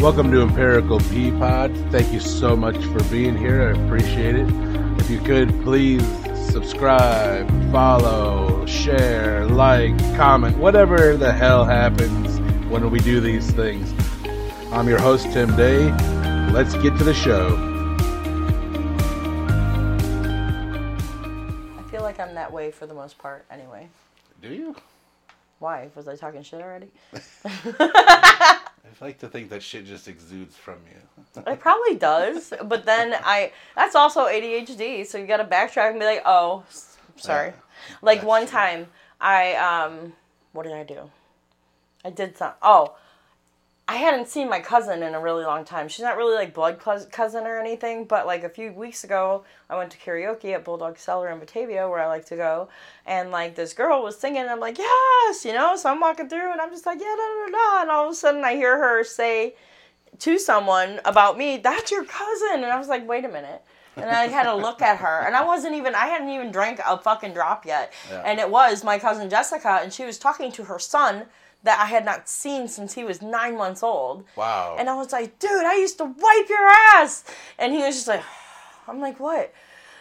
Welcome to Empirical Pea Pod. Thank you so much for being here. I appreciate it. If you could please subscribe, follow, share, like, comment, whatever the hell happens when we do these things. I'm your host, Tim Day. Let's get to the show. I feel like I'm that way for the most part, anyway. Do you? Why? Was I talking shit already? I like to think that shit just exudes from you. It probably does, but then I that's also ADHD, so you got to backtrack and be like, "Oh, sorry." Yeah, like one true. time I um what did I do? I did some Oh, I hadn't seen my cousin in a really long time. She's not really like blood cousin or anything, but like a few weeks ago, I went to karaoke at Bulldog Cellar in Batavia, where I like to go, and like this girl was singing, and I'm like, yes, you know. So I'm walking through, and I'm just like, yeah, da da da, and all of a sudden I hear her say to someone about me, that's your cousin, and I was like, wait a minute. And I had to look at her, and I wasn't even, I hadn't even drank a fucking drop yet. Yeah. And it was my cousin Jessica, and she was talking to her son that I had not seen since he was nine months old. Wow. And I was like, dude, I used to wipe your ass. And he was just like, I'm like, what?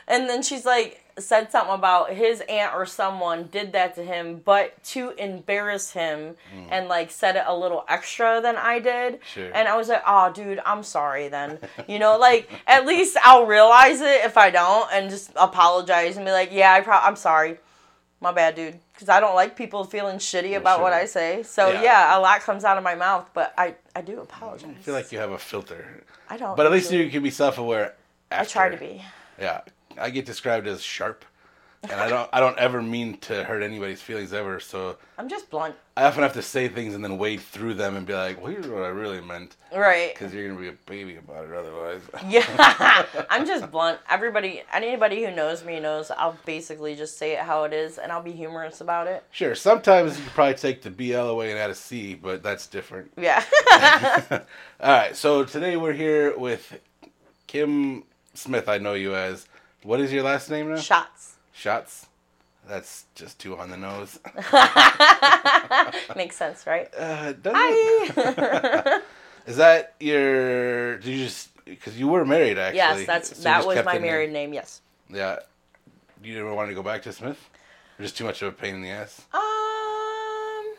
And then she's like, said something about his aunt or someone did that to him, but to embarrass him hmm. and like said it a little extra than I did. Sure. And I was like, oh, dude, I'm sorry then. You know, like at least I'll realize it if I don't and just apologize and be like, yeah, I pro- I'm sorry. My bad, dude. Because I don't like people feeling shitty about what. I say. So Yeah. yeah. a lot comes out of my mouth, but I, I do apologize. I feel like you have a filter. I don't. But at least you can be self-aware. I try to be. Yeah, I get described as sharp, and I don't. I don't ever mean to hurt anybody's feelings ever. So I'm just blunt. I often have to say things and then wade through them and be like, "Well, here's what I really meant," Right. because you're gonna be a baby about it otherwise. Yeah. I'm just blunt. Everybody, anybody who knows me knows I'll basically just say it how it is, and I'll be humorous about it. Sure, sometimes you probably take the BL away and add a C, but that's different. Yeah. All right, so today we're here with Kim Smith. I know you as. What is your last name now? Schatz. Schatz. That's just too on the nose. Makes sense, right? Uh, does it? Hi. Is that your? Did you just because you were married actually? yes, that's so that was my married name. Yes. Yeah. You never wanted to go back to Smith? Or just too much of a pain in the ass? Um.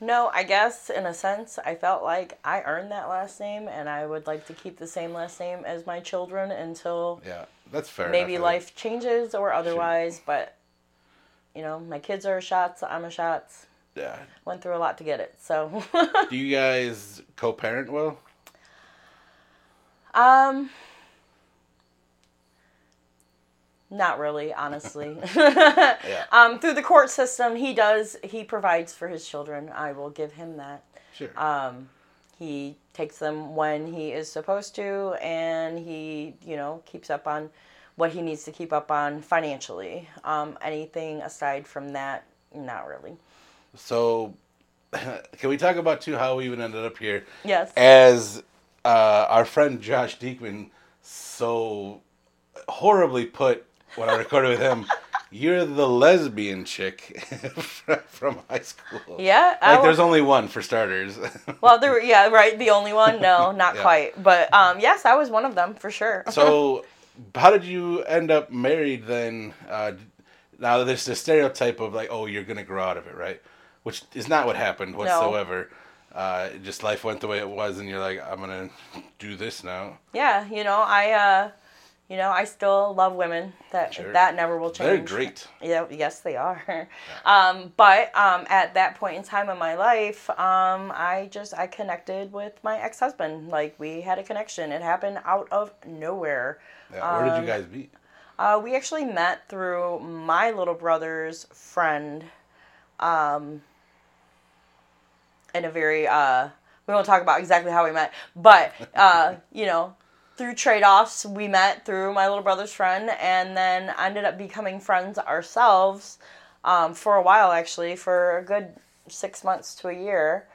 No, I guess in a sense, I felt like I earned that last name, and I would like to keep the same last name as my children until Yeah, that's fair. maybe enough, life changes or otherwise. But you know, my kids are Schatz. I'm a Schatz. Yeah. Went through a lot to get it. So, Do you guys co-parent well? um, not really, honestly. Yeah. um, through the court system, he does. He provides for his children. I will give him that. Sure. Um, he takes them when he is supposed to, and he, you know, keeps up on what he needs to keep up on financially. Um, anything aside from that, not really. so, can we talk about too how we even ended up here? Yes. As uh, our friend Josh Diekman so horribly put when I recorded with him, you're the lesbian chick from high school. yeah. Like, there's only one for starters. well, there. were- Yeah. Right. The only one. No, not Yeah. quite. But um, yes, I was one of them for sure. so, how did you end up married then? Uh, now, there's the stereotype of like, oh, you're gonna grow out of it, right? Which is not what happened whatsoever. Uh, just life went the way it was, and you're like, I'm gonna do this now. yeah. You know, I. Uh, you know, I still love women. That Sure. that never will change. They're great. Yeah, yes, they are. Um, but um, at that point in time in my life, um, I just I connected with my ex husband. Like we had a connection. It happened out of nowhere. Yeah, where did Um, you guys meet? Uh, we actually met through my little brother's friend. Um, in a very uh, we won't talk about exactly how we met, but uh, you know, through trade offs, we met through my little brother's friend, and then ended up becoming friends ourselves um, for a while, actually, for a good six months to a year.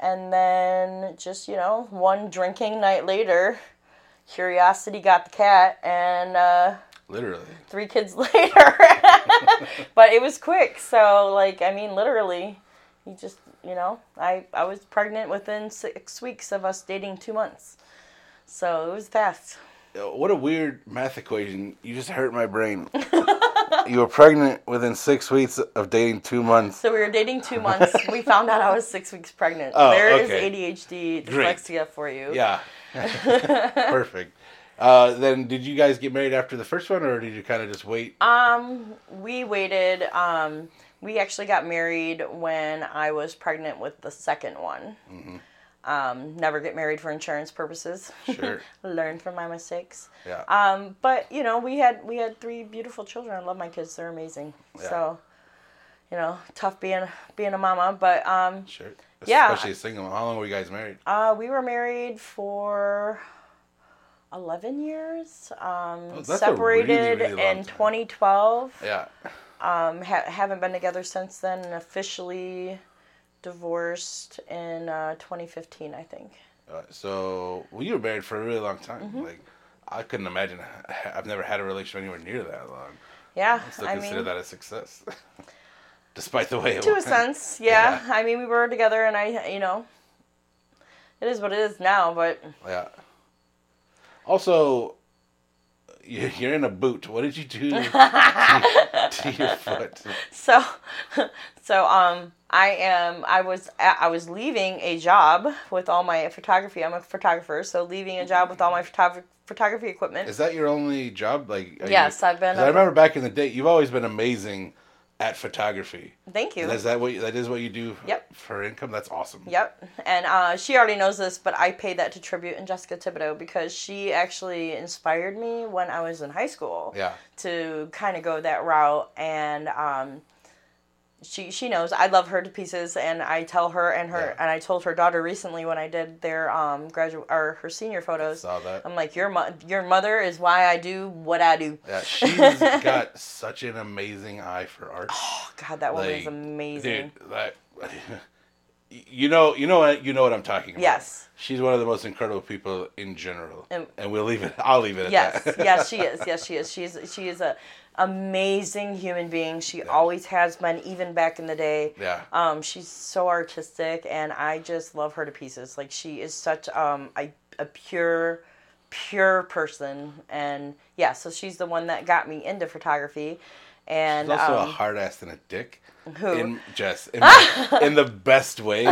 And then just, you know, one drinking night later, curiosity got the cat, and uh, Literally. three kids later. but it was quick. So, like, I mean, literally, you just you know, I I was pregnant within six weeks of us dating two months, so it was fast. What a weird math equation. You just hurt my brain. you were pregnant within six weeks of dating two months. So we were dating two months. we found out I was six weeks pregnant. Oh, There is okay. ADHD Great. dyslexia for you. Yeah. Perfect. Uh, then did you guys get married after the first one, or did you kind of just wait? Um, we waited. Um, we actually got married when I was pregnant with the second one. Um, never get married for insurance purposes. Sure. Learn from my mistakes. Yeah. Um, but you know, we had we had three beautiful children. I love my kids; they're amazing. Yeah. So, you know, tough being being a mama. But um, sure. yeah. Especially a single. How long were you guys married? uh, we were married for eleven years. Um, Oh, really, separated really long in 2012. Yeah. Um, ha- haven't been together since then. Officially divorced in uh, 2015, I think. Uh, so well, you were married for a really long time. Mm-hmm. Like I couldn't imagine. I've never had a relationship anywhere near that long. Yeah, I still I consider mean, that a success, despite the way it to a sense, yeah. Yeah. I mean, we were together, and I, you know, it is what it is now. But Yeah. Also, you- you're in a boot. What did you do to, to your foot? so, so um, I am. I was. I was leaving a job with all my photography. I'm a photographer, so leaving a job with all my photog- photography equipment. Is that your only job? Like, Yes, you, I've been 'cause I a- remember back in the day, you've always been amazing at photography. Thank you. Is that what you- that is what you do? Yep. For income, that's awesome. Yep. And uh, she already knows this, but I paid that to tribute in Jessica Thibodeau because she actually inspired me when I was in high school Yeah. to kind of go that route. And um, she she knows I love her to pieces, and I tell her and her Yeah. and I told her daughter recently when I did their um graduate or her senior photos. Saw that. I'm like your mo- your mother is why I do what I do. Yeah, she's got such an amazing eye for art. Oh God, that woman is amazing. Dude, that you know, you know what you know what I'm talking about. Yes. She's one of the most incredible people in general, And- and we'll leave it. I'll leave it at Yes, that. yes, she is. Yes, she is. She's she is a amazing human being. She always has been, even back in the day. Yeah. Um, she's so artistic, and I just love her to pieces. Like she is such um a, a pure, pure person, and yeah. So she's the one that got me into photography, and She's also a um, hard ass and a dick. Who? In Jess, in, the, in the best way,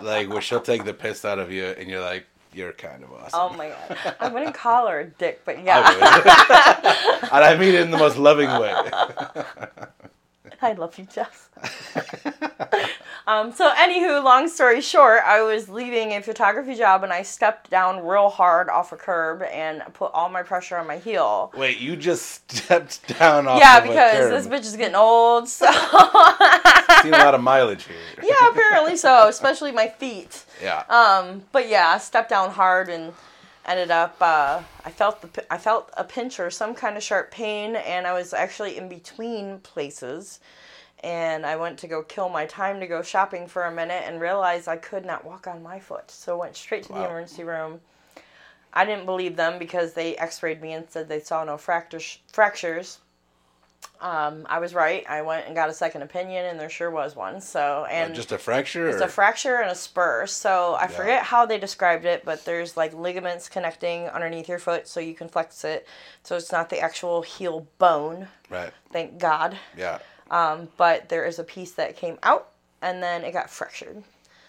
like where she'll take the piss out of you, and you're like, you're kind of awesome. oh my god, I wouldn't call her a dick, but yeah, I and I mean it in the most loving way. I love you, Jess. um, so, anywho, long story short, I was leaving a photography job and I stepped down real hard off a curb and put all my pressure on my heel. Wait, you just stepped down off. yeah, of because this bitch is getting old. So, Seen a lot of mileage here. yeah, apparently so, especially my feet. Yeah. Um, but yeah, I stepped down hard and ended up. Uh, I felt the I felt a pinch or some kind of sharp pain, and I was actually in between places. And I went to go kill my time to go shopping for a minute and realized I could not walk on my foot. So went straight to the emergency room. I didn't believe them because they x-rayed me and said they saw no fractures. fractures. Um, I was right. I went and got a second opinion, and there sure was one. So and just a fracture. it's or- a fracture and a spur. So I forget how they described it, but there's like ligaments connecting underneath your foot so you can flex it. So it's not the actual heel bone, right. thank God. Yeah. Um, but there is a piece that came out and then it got fractured.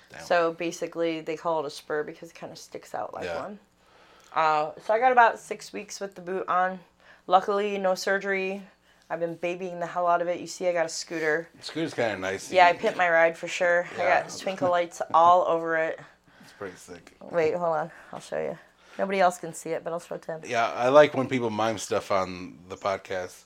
Damn. So basically, they call it a spur because it kind of sticks out like Yeah. one. Uh, so I got about six weeks with the boot on. Luckily, no surgery. I've been babying the hell out of it. You see, I got a scooter. Scooter's kind of nice. Yeah, I pimped my ride for sure. I got twinkle lights all over it. It's pretty sick. Wait, hold on. I'll show you. Nobody else can see it, but I'll show Tim. Yeah, I like when people mime stuff on the podcast.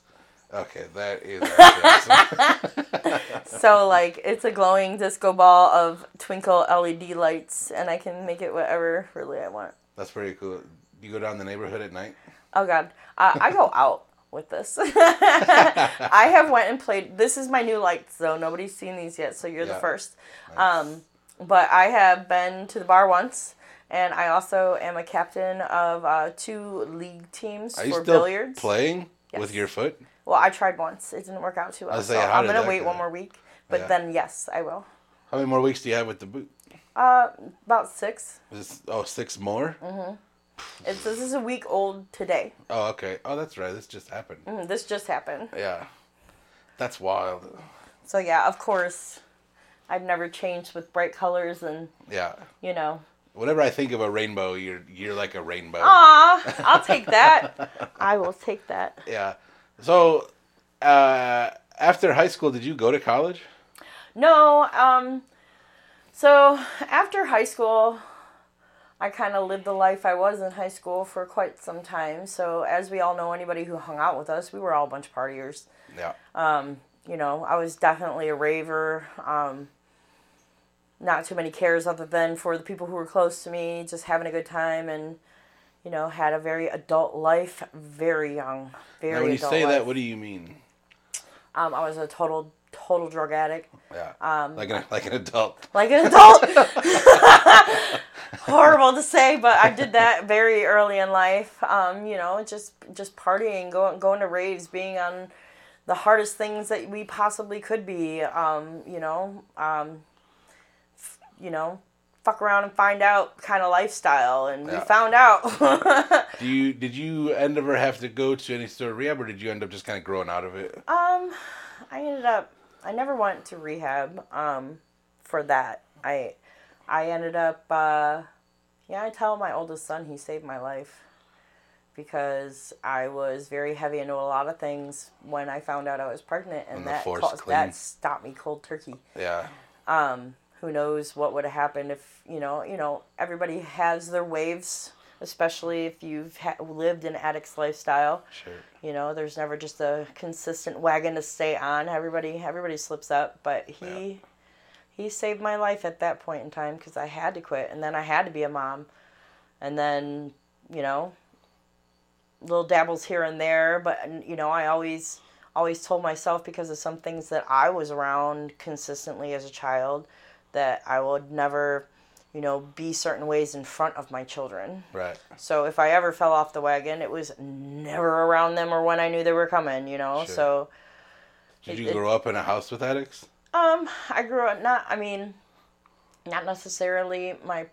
Okay, that is awesome. So, like, it's a glowing disco ball of twinkle LED lights, and I can make it whatever really I want. That's pretty cool. You go down the neighborhood at night. Oh God, uh, I go out with this. I have went and played. This is my new lights, though. Nobody's seen these yet, so you're the first. Um, but I have been to the bar once, and I also am a captain of uh, two league teams Are you for still billiards. playing with your foot? Well, I tried once. It didn't work out too well. So saying, how I'm did gonna that wait go? one more week. But Yeah. then yes, I will. How many more weeks do you have with the boot? Uh, about six. Is this, oh, six more? Mm-hmm. It's this is a week old today. Oh, okay. Oh, that's right. This just happened. Mm, this just happened. Yeah. That's wild. So yeah, of course, I've never changed with bright colors and Yeah. you know. Whenever I think of a rainbow, you're you're like a rainbow. Aw, I'll take that. I will take that. Yeah. So, uh, after high school, did you go to college? No, um, so after high school, I kind of lived the life I was in high school for quite some time. So as we all know, anybody who hung out with us, we were all a bunch of partiers. Yeah. Um, you know, I was definitely a raver. Um, not too many cares other than for the people who were close to me, just having a good time and, you know, had a very adult life, very young, very Now, when you adult say life. that, what do you mean? um, I was a total, total drug addict. Yeah. Um, like an like an adult. like an adult. Horrible to say, but I did that very early in life. Um, you know, just just partying, going going to raves, being on the hardest things that we possibly could be. Um, you know, um, f- you know, fuck around and find out kind of lifestyle, and Yeah. we found out. Do you did you end ever have to go to any sort of rehab, or did you end up just kind of growing out of it? Um, I ended up. I never went to rehab. Um, for that, I, I ended up. Uh, yeah, I tell my oldest son he saved my life, because I was very heavy into a lot of things when I found out I was pregnant, and that that stopped me cold turkey. Yeah. Um, who knows what would have happened if you know? You know, everybody has their waves. Especially if you've ha- lived an addict's lifestyle, Sure. you know, there's never just a consistent wagon to stay on. Everybody, everybody slips up, but he, he saved my life at that point in time because I had to quit, and then I had to be a mom, and then, you know, little dabbles here and there, but you know, I always, always told myself because of some things that I was around consistently as a child, that I would never, you know, be certain ways in front of my children. Right. So if I ever fell off the wagon, it was never around them or when I knew they were coming, you know. Sure. So Did you it- grow up in a house with addicts? um I grew up not I mean not necessarily my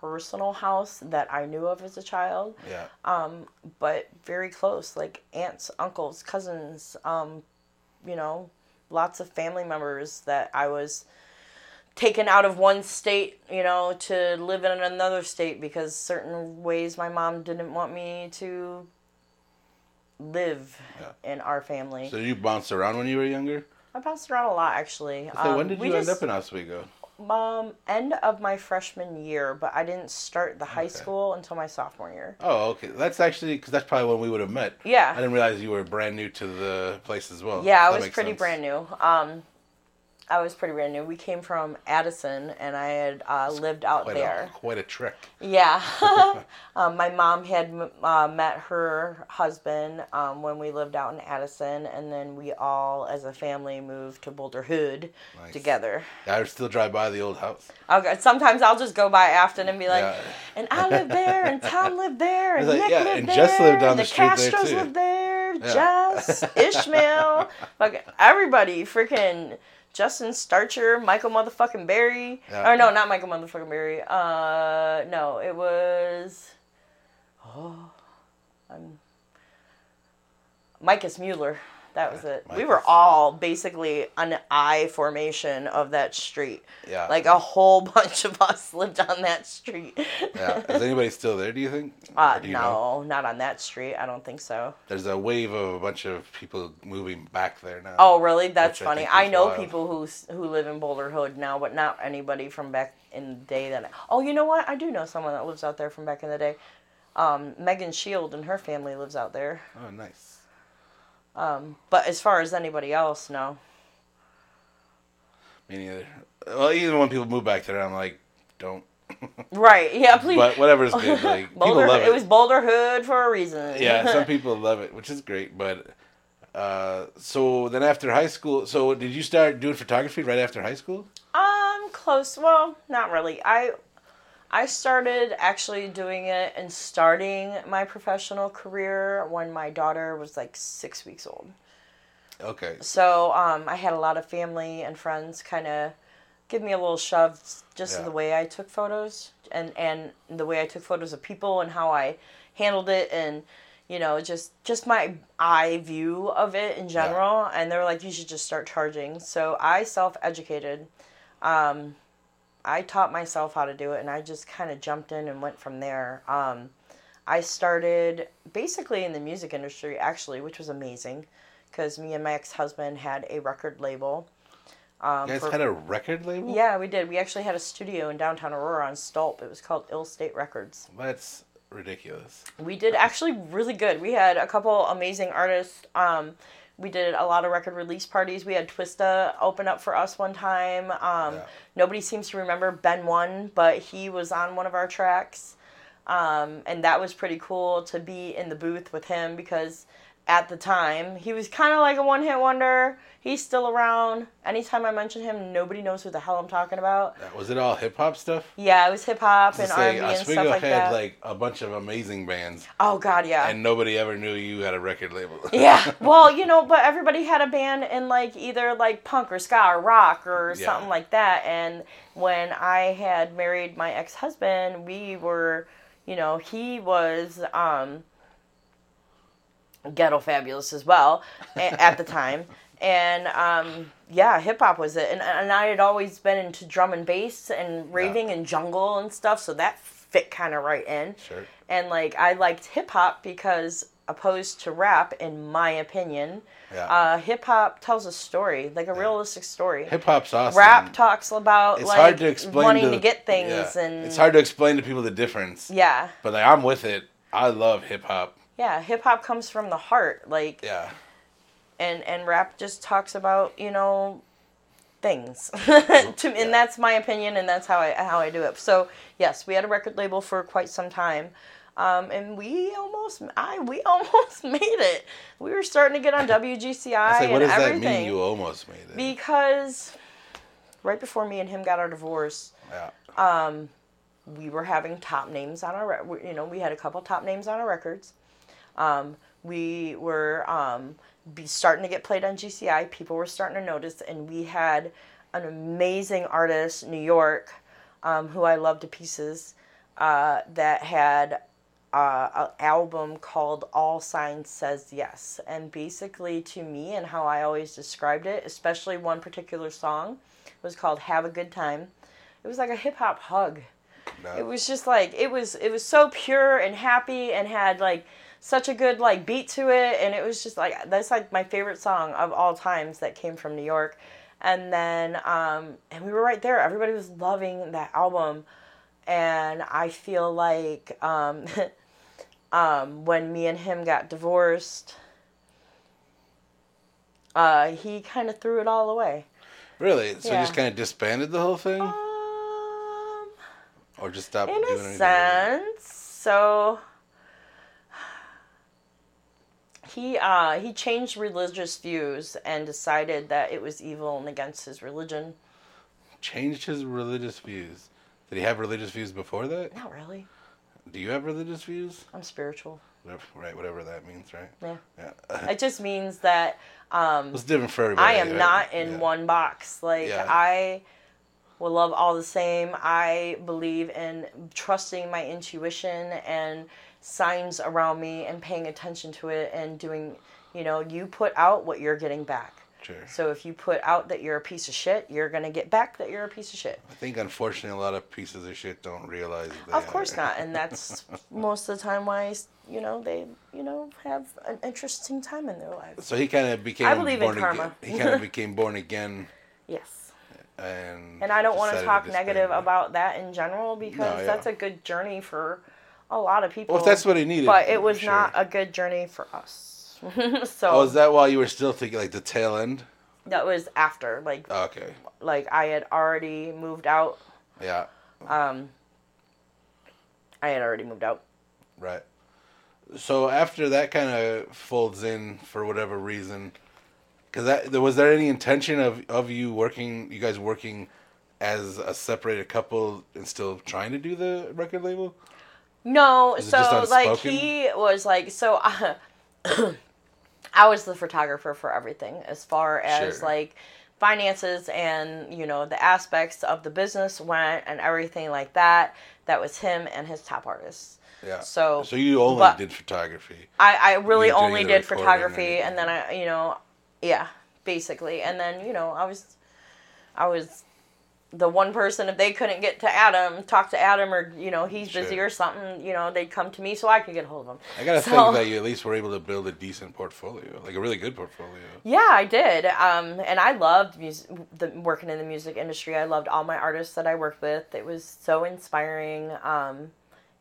personal house that I knew of as a child, Yeah. um but very close like aunts, uncles, cousins, um you know, lots of family members that I was taken out of one state, you know, to live in another state because certain ways my mom didn't want me to live Yeah. in our family. So you bounced around when you were younger? I bounced around a lot actually. So when Um, did you end just- up in Oswego? Um, end of my freshman year, but I didn't start the high Okay. school until my sophomore year. Oh, okay. That's actually because that's probably when we would have met. Yeah. I didn't realize you were brand new to the place as well. yeah, I was pretty sense. brand new. Um, I was pretty brand new. We came from Addison, and I had uh, lived out Quite there. a quite a trek. Yeah. um, my mom had uh, met her husband um, when we lived out in Addison, and then we all, as a family, moved to Boulder Hood Nice. together. I still drive by the old house. Okay, sometimes I'll just go by Afton and be like, Yeah. and I live there, and Tom lived there, and like, Nick yeah, lived and there, Jess lived down and the street there, Castros too. lived there, Yeah. Jess, Ishmael, fucking everybody, freaking Justin Starcher, Michael motherfucking Barry, Yeah. or no, not Michael motherfucking Barry. Uh, no, it was, oh, I'm Micus Mueller. That was it. We were all basically an I formation of that street. Yeah. Like a whole bunch of us lived on that street. yeah. Is anybody still there? Do you think? Uh, do you no, know? not on that street. I don't think so. There's a wave of a bunch of people moving back there now. Oh, really? That's Which I funny. I, know wild. people who who live in Boulder Hood now, but not anybody from back in the day. That oh, you know what? I do know someone that lives out there from back in the day. Um, Megan Shield and her family lives out there. Oh, nice. Um, but as far as anybody else, no. Me neither. Well, even when people move back there, I'm like, don't. Right? Yeah, please. but whatever's good. Like people love it. it was Boulder Hood for a reason. yeah, some people love it, which is great. But uh, so then after high school, so did you start doing photography right after high school? Um, close. Well, not really. I I started actually doing it and starting my professional career when my daughter was like six weeks old. Okay. So um, I had a lot of family and friends kind of give me a little shove just Yeah. the way I took photos and and the way I took photos of people and how I handled it and you know just just my eye view of it in general and they were like you should just start charging so I self educated um, I taught myself how to do it and I just kind of jumped in and went from there um, I started basically in the music industry actually which was amazing because me and my ex-husband had a record label um, You guys for- had a record label? yeah, we did. We actually had a studio in downtown Aurora on Stolp. It was called Ill State Records. That's ridiculous. We did actually really good. We had a couple amazing artists. Um, we did a lot of record release parties. We had Twista open up for us one time. Um, Yeah. Nobody seems to remember Ben One, but he was on one of our tracks. Um, and that was pretty cool to be in the booth with him because at the time he was kind of like a one hit wonder. He's still around. Anytime I mention him, nobody knows who the hell I'm talking about. Was it all hip hop stuff? Yeah, it was hip hop and R and B and stuff like had that. like a bunch of amazing bands, oh God, yeah. and nobody ever knew you had a record label. yeah, well, you know, but everybody had a band in like either like punk or ska or rock or Yeah. something like that. And when I had married my ex husband, we were, you know, he was um, ghetto fabulous as well at the time. And um, yeah, hip hop was it. And, and I had always been into drum and bass and raving and jungle and stuff, so that fit kind of right in Sure. and like I liked hip hop because opposed to rap, in my opinion, Yeah. uh, hip hop tells a story, like a realistic story. Hip hop's awesome. Rap talks about It's like hard to explain wanting to, to, get things, yeah. and it's hard to explain to people the difference. yeah, But like, I'm with it. I love hip hop. Yeah. Hip hop comes from the heart, like, Yeah. and and rap just talks about you know things. to, Yeah. and that's my opinion, and that's how I how I do it. So yes, we had a record label for quite some time. Um, and we almost, I we almost made it. We were starting to get on WGCI say, and what does that everything mean? You almost made it. because right before me and him got our divorce, yeah. we were having top names on our, you know, we had a couple top names on our records. Um, we were um, be starting to get played on GCI. People were starting to notice, and we had an amazing artist, New York, um, who I love to pieces, uh, that had uh, an album called All Signs Says Yes. And basically, to me, and how I always described it, especially one particular song, was called Have a Good Time. It was like a hip hop hug. No. It was just like it was it was so pure and happy and had like such a good like beat to it and it was just like that's like my favorite song of all times that came from New York. And then um and we were right there. Everybody was loving that album and I feel like um um when me and him got divorced uh he kind of threw it all away. really? So yeah. you just kind of disbanded the whole thing, Um or just stopped in doing a anything? sense. So he uh, he changed religious views and decided that it was evil and against his religion. Changed his religious views. Did he have religious views before that? Not really. Do you have religious views? I'm spiritual. Whatever- Right, whatever that means, right? Yeah. Yeah. It just means that um, it's different for everybody. I am right? not in Yeah. one box. Like Yeah. I will love all the same. I believe in trusting my intuition and signs around me and paying attention to it and doing, you know, you put out what you're getting back. Sure. So if you put out that you're a piece of shit, you're going to get back that you're a piece of shit. I think unfortunately a lot of pieces of shit don't realize. That Of course are. not, and that's most of the time why you know they you know have an interesting time in their lives. So he kind of became. I believe in karma. Again. He kind of became born again, Yes. and. And I don't want to talk negative about that in general because No, yeah. that's a good journey for a lot of people. Well, if that's what he needed. but it was sure. not a good journey for us. so Oh, is that why you were still thinking like the tail end? that was after like Oh, okay. like I had already moved out. Yeah. Um, I had already moved out. Right. So after that kind of folds in for whatever reason, because that there was there any intention of of you working, you guys working as a separated couple and still trying to do the record label? No, so like he was like so. Uh, I was the photographer for everything, as far as Sure. like finances and you know the aspects of the business went and everything like that. That was him and his top artists. Yeah. So, So you only did photography. I, I really only did photography, and and then I, you know, yeah, basically, and then you know, I was, I was, the one person if they couldn't get to Adam, talk to Adam, or you know, he's busy or something, you know, they'd come to me so I could get a hold of them. I gotta So- think that you at least were able to build a decent portfolio, like a really good portfolio. Yeah, I did. Um, and I loved music, the, working in the music industry. I loved all my artists that I worked with. It was so inspiring. Um,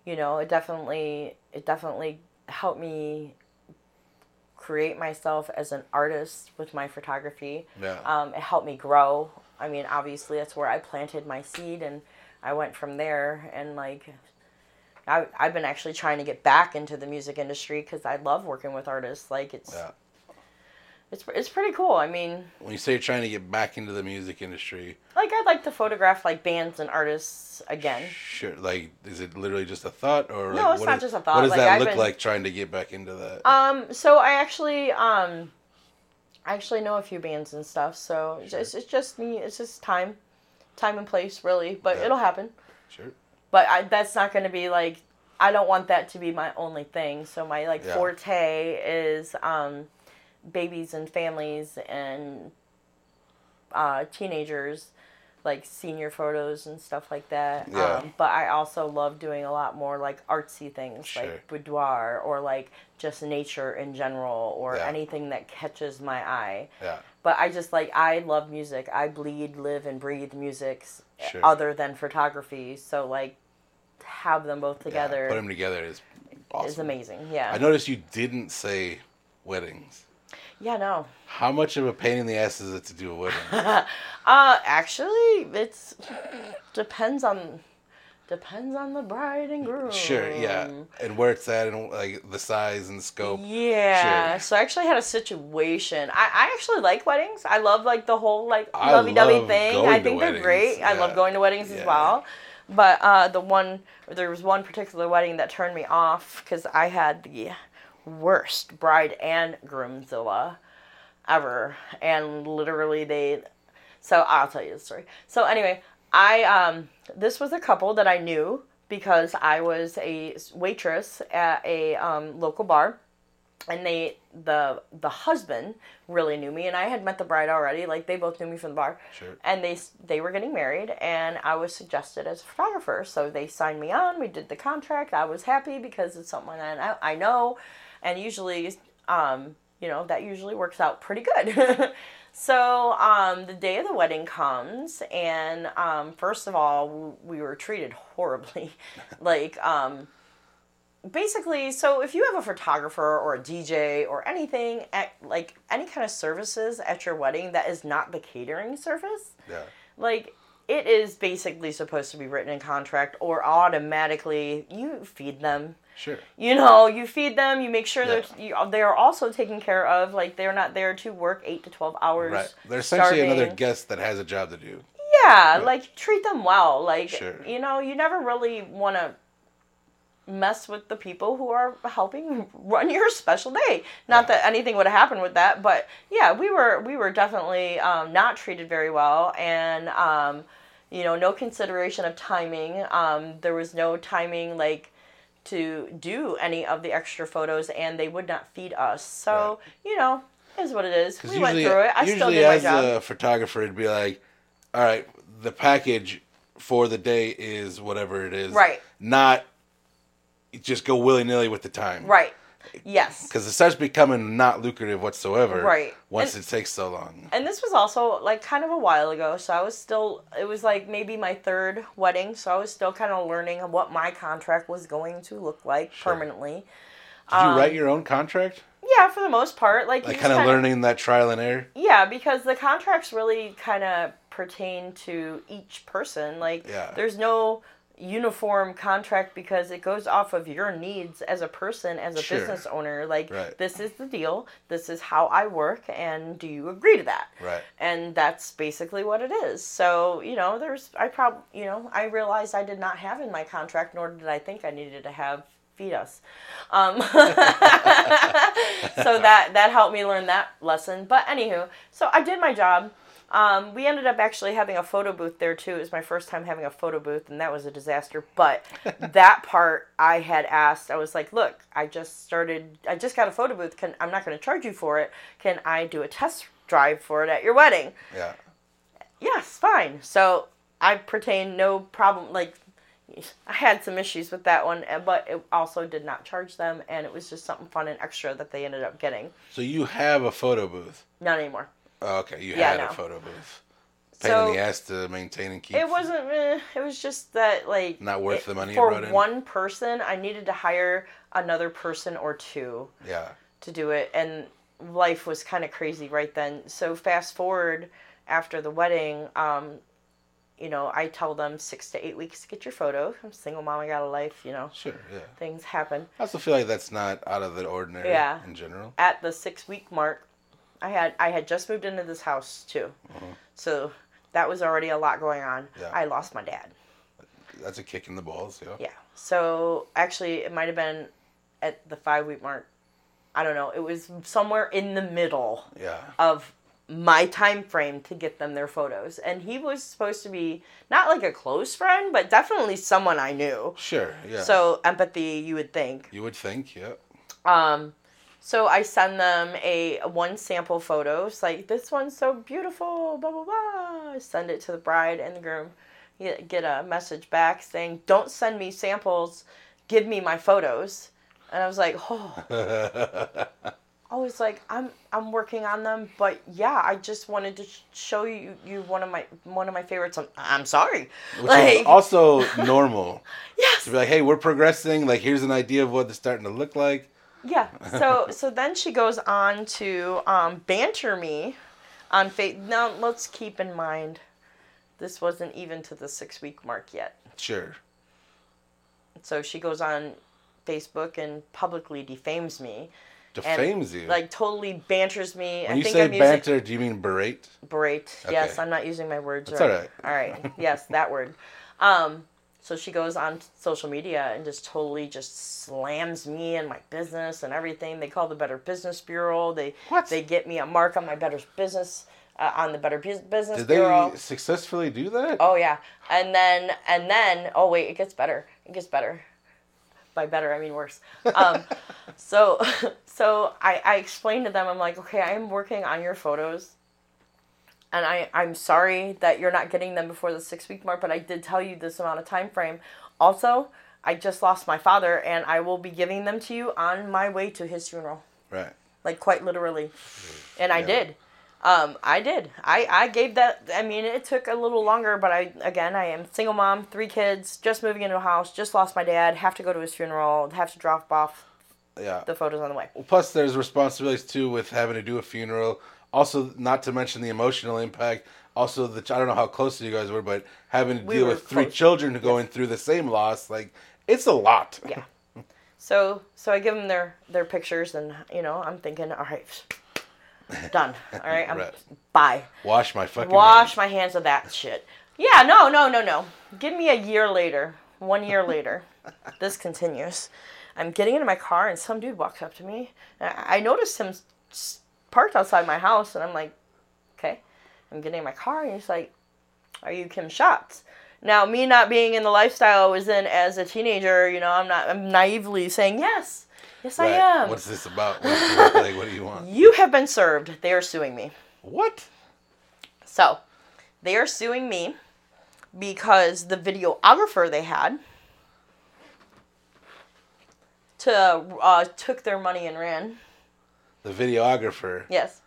you know, it definitely, it definitely helped me create myself as an artist with my photography. Yeah. Um, it helped me grow. I mean, obviously, that's where I planted my seed, and I went from there. And like, I, I've been actually trying to get back into the music industry because I love working with artists. Like, it's Yeah. it's it's pretty cool. I mean, When you say you're trying to get back into the music industry, like I'd like to photograph like bands and artists again. sure, like is it literally just a thought, or No, like, it's what not is- just a thought. What does Like, that I've look been- like trying to get back into that? Um, so I actually um, I actually know a few bands and stuff. So it's, it's it's just me. It's just time, time and place, really. But Yeah. it'll happen. sure. But I, that's not going to be like I don't want that to be my only thing. So my like Yeah. forte is um, babies and families and uh, teenagers, like senior photos and stuff like that. Yeah. Um, but I also love doing a lot more like artsy things, Sure. like boudoir or like just nature in general or Yeah. anything that catches my eye. Yeah. But I just like I love music. I bleed, live, and breathe music Sure. other than photography. So like to have them both together Yeah, put them together is awesome. is amazing. Yeah. I noticed you didn't say weddings. Yeah, no. How much of a pain in the ass is it to do a wedding? Uh actually it's depends on depends on the bride and groom. sure, yeah, and where it's at, and like the size and scope. Yeah. Sure. So I actually had a situation. I, I actually like weddings. I love like the whole like lovey dovey thing. I think they're great. I love going to weddings as well. But uh, the one there was one particular wedding that turned me off because I had the worst bride and groomzilla ever, and literally they. So I'll tell you the story. So anyway, I um this was a couple that I knew because I was a waitress at a um, local bar and they the the husband really knew me and I had met the bride already like they both knew me from the bar Sure. and they they were getting married and I was suggested as a photographer so they signed me on we did the contract I was happy because it's something I, I know and usually um you know that usually works out pretty good so um the day of the wedding comes and um first of all we were treated horribly like um basically so if you have a photographer or a dj or anything at like any kind of services at your wedding that is not the catering service Yeah. like it is basically supposed to be written in contract or automatically you feed them Sure. you know you feed them you make sure Yeah. that you, they are also taken care of like they're not there to work 8 to 12 hours Right. They're essentially another guest that has a job to do. Yeah, like treat them well. Like Sure. you know, you never really want to mess with the people who are helping run your special day. Not Yeah. that anything would have happened with that, but yeah, we were we were definitely um, not treated very well, and um, you know, no consideration of timing. Um, there was no timing like to do any of the extra photos, and they would not feed us. So you know, is what it is. We Because went through it. I usually still did my as job. a photographer, it'd be like, all right, the package for the day is whatever it is. Right. Not just go willy nilly with the time. right. Yes. Because it starts becoming not lucrative whatsoever. Right. Once And- it takes so long. and this was also like kind of a while ago so i was still it was like maybe my third wedding so i was still kind of learning what my contract was going to look like Sure. permanently Did you um, write your own contract? yeah for the most part like, Like kind of learning that trial and error? yeah because the contracts really kind of pertain to each person like Yeah. there's no uniform contract because it goes off of your needs as a person as a Sure. business owner like Right. this is the deal this is how i work and do you agree to that Right. and that's basically what it is. So you know, there's I probably you know I realized I did not have in my contract, nor did I think I needed to have feed us. Um, so that that helped me learn that lesson. But anywho, so I did my job, Um, we ended up actually having a photo booth there too. It was my first time having a photo booth, and that was a disaster. But that part I had asked. I was like, "Look, I just started. I just got a photo booth. Can I'm not going to charge you for it. Can I do a test drive for it at your wedding?" Yeah. Yes, fine. So I pertain no problem. Like I had some issues with that one, eh, but it also did not charge them, and it was just something fun and extra that they ended up getting. So you have a photo booth. Not anymore. Oh, okay, you Yeah, had no. a photo booth. Pain So- in the ass to maintain and keep. It wasn't. Eh, it was just that like Not worth it- the money for one person. I needed to hire another person or two Yeah. to do it, and life was kind of crazy right then. So fast forward after the wedding, um, you know, I tell them six to eight weeks to get your photo. I'm single mom. I got a life. You know, Sure. Yeah. things happen. I also feel like that's not out of the ordinary. Yeah. In general. at the six week mark, I had I had just moved into this house too, so that was already a lot going on. Yeah. I lost my dad. That's a kick in the balls. Yeah. Yeah. So actually, it might have been at the five week mark. I don't know. It was somewhere in the middle Yeah. of my time frame to get them their photos, and he was supposed to be not like a close friend, but definitely someone I knew. Sure. Yeah. So empathy, you would think. you would think. Yeah. Um, so I send them a one sample photo. It's like this one's so beautiful. Blah blah blah. I send it to the bride and the groom. Get a message back saying, "Don't send me samples. Give me my photos." And I was like, "Oh." I was like, "I'm I'm working on them, but yeah, I just wanted to show you you one of my one of my favorites. I'm, I'm sorry, Which like is also normal. yes, To be like, hey, we're progressing. Like, here's an idea of what it's starting to look like. Yeah. So so then she goes on to um, banter me on face. Now let's keep in mind, this wasn't even to the six week mark yet. Sure. So she goes on Facebook and publicly defames me. and, Defames you. Like totally banters me. when I you think say I'm using banter, do you mean berate? berate. Yes, I'm not using my words That's right. all right. All right. Yes, that word. Um, so she goes on social media and just totally just slams me and my business and everything. They call the Better Business Bureau. They What? they get me a mark on my Better Business uh, on the Better Business Did they Bureau. successfully do that? Oh yeah, and then and then oh wait, it gets better. It gets better. By better, I mean worse. Um, so so I I explained to them. I'm like, okay, I'm working on your photos, and I I'm sorry that you're not getting them before the six week mark, but I did tell you this amount of time frame. Also, I just lost my father, and I will be giving them to you on my way to his funeral Right. like quite literally and i Yeah. did um, i did I, I gave that i mean it took a little longer but i again i am single mom three kids just moving into a house just lost my dad have to go to his funeral have to drop off Yeah. the photos on the way Plus, there's responsibilities too with having to do a funeral. Also, not to mention the emotional impact. Also, the I don't know how close you guys were, but having to We deal with three close. children going through the same loss, like it's a lot. yeah so so i give them their their pictures and you know i'm thinking all right done all right i'm Right. bye Wash my fucking. wash hands. my hands of that shit. Yeah, no, no, no, no. Give me a year later. One year later. this continues. I'm getting into my car and some dude walks up to me. I I noticed him parked outside my house and I'm like, okay. I'm getting in my car and he's like, are you Kim Schatz? Now, me not being in the lifestyle I was in as a teenager, you know, I'm not, I'm naively saying, yes, yes, I am. What's this about? What's like, what do you want? you have been served. They are suing me. What? So, they are suing me because the videographer they had to uh, took their money and ran. The videographer Yes,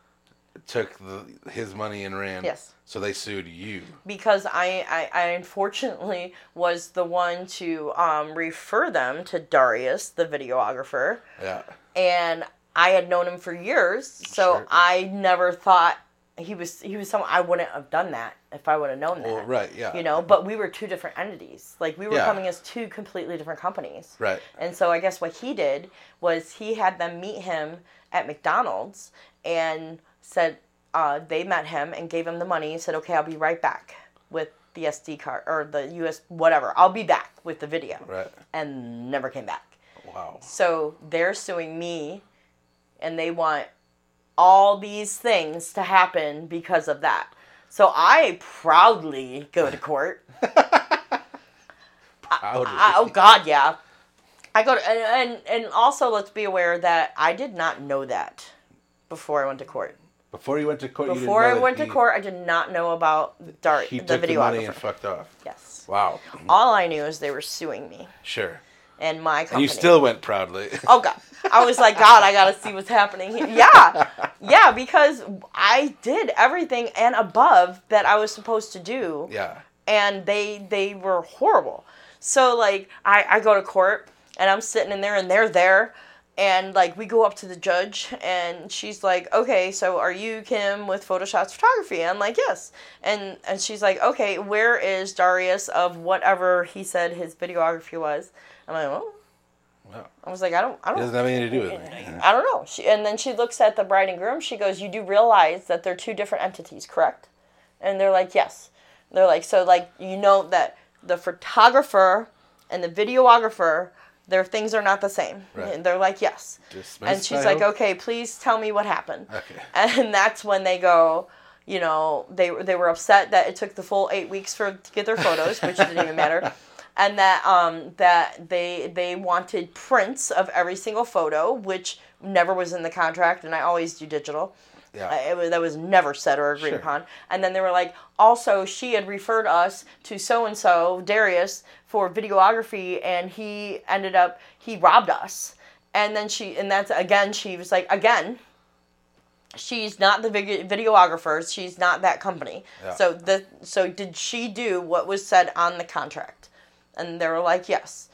took the, his money and ran. Yes. So they sued you. because I, I, I unfortunately was the one to um, refer them to Darius, the videographer, Yeah. and I had known him for years, so Sure. I never thought he was he was someone I wouldn't have done that if I would have known that. Well, right. Yeah. You know, but we were two different entities. Like we were Yeah. coming as two completely different companies. Right. And so I guess what he did was he had them meet him at McDonald's and said uh, they met him and gave him the money and said, okay, I'll be right back with the SD card or the US whatever. I'll be back with the video. Right. And never came back. Wow. So they're suing me and they want all these things to happen because of that. So I proudly go to court. Proud of I, oh. God, yeah. I go to, and, and and also let's be aware that I did not know that before I went to court. Before you went to court, you didn't Before I went to he- court, I did not know about Dart, He the took the money and fucked off. yes. Wow. All I knew is they were suing me Sure. and my And you still went proudly. Oh God! I was like, God, I gotta see what's happening here. Yeah, yeah, because I did everything and above that I was supposed to do, yeah. and they they were horrible. So like, I I go to court and I'm sitting in there and they're there, and like we go up to the judge and she's like, okay, so are you Kim with photoshop's Photography? I'm like, yes, and and she's like, okay, where is Darius of whatever he said his videography was? I'm like, oh. I was like, I don't, I don't, doesn't have anything to do with it. I don't know. She, and then she looks at the bride and groom. She goes, "You do realize that they're two different entities, correct?" And they're like, "Yes." They're like, "So like you know that the photographer and the videographer, their things are not the same." Right. And they're like, "Yes." Dismissed, and she's I like, hope? "Okay, please tell me what happened." Okay. And that's when they go. You know, they they were upset that it took the full eight weeks for to get their photos, which didn't even matter and that um that they they wanted prints of every single photo, which never was in the contract, and I always do digital. Yeah. Uh, was, that was never said or agreed Sure. upon. And then they were like, also, she had referred us to so and so, Darius, for videography, and he ended up, he robbed us. And then she, and that's again, she was like, again, she's not the vid- videographer, she's not that company. Yeah. So the, so did she do what was said on the contract? And they were like, yes.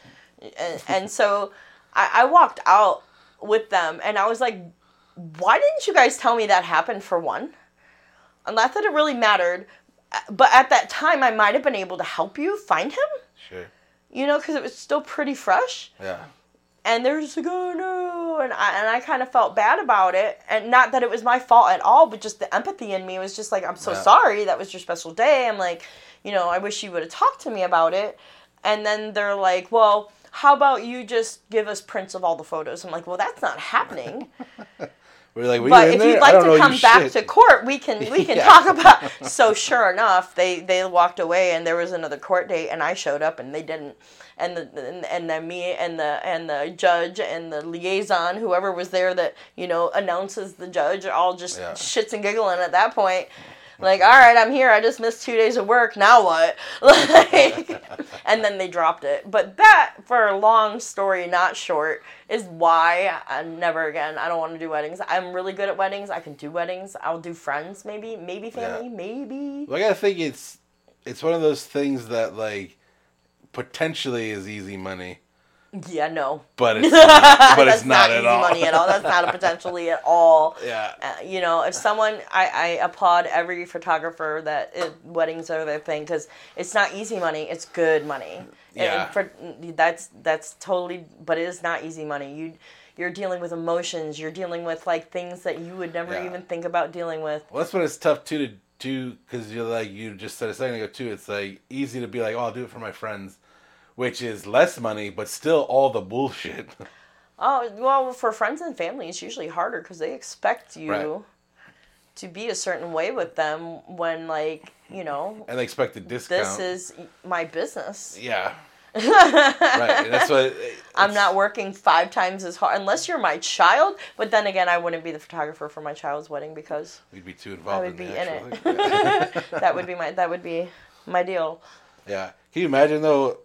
And, and so I, I walked out with them, and I was like, why didn't you guys tell me that happened for one? And not that it really mattered, uh, but at that time I might have been able to help you find him, Sure. you know, because it was still pretty fresh. Yeah. And they're just like, oh no, and I and I kind of felt bad about it, and not that it was my fault at all, but just the empathy in me was just like, I'm so Yeah. sorry, that was your special day. I'm like, you know, I wish you would have talked to me about it. And then they're like, well, how about you just give us prints of all the photos? I'm like, well, that's not happening. We're like, but if you'd like to come back shit. to court, we can we can Yeah. talk about. So sure enough, they they walked away, and there was another court date, and I showed up, and they didn't. And the and, and then me and the and the judge and the liaison, whoever was there that you know announces the judge, all just Yeah. shits and giggling at that point. Like, all right, I'm here. I just missed two days of work. Now what? Like, and then they dropped it. But that, for a long story, not short, is why I never again. I don't want to do weddings. I'm really good at weddings. I can do weddings. I'll do friends, maybe, maybe family, maybe. Well, I gotta think it's it's one of those things that like potentially is easy money, Yeah, no. but it's not, but it's not, at easy all. money at all. That's not a potentially at all. Yeah. Uh, you know, if someone, I, I applaud every photographer that it, weddings are their thing because it's not easy money; it's good money. And- Yeah. And for that's that's totally, but it is not easy money. You you're dealing with emotions. You're dealing with like things that you would never Yeah. even think about dealing with. Well, that's when it's tough too to do because you're like you just said a second ago too. It's like easy to be like, oh, I'll do it for my friends, which is less money, but still all the bullshit. Oh well, for friends and family, it's usually harder because they expect you Right. to be a certain way with them when like you know and they expect a discount. this is my business. yeah. right. That's what I'm not working five times as hard unless you're my child. But then again, I wouldn't be the photographer for my child's wedding because We'd be too involved. I would in be in it. that would be my that would be my deal. Yeah. Can you imagine though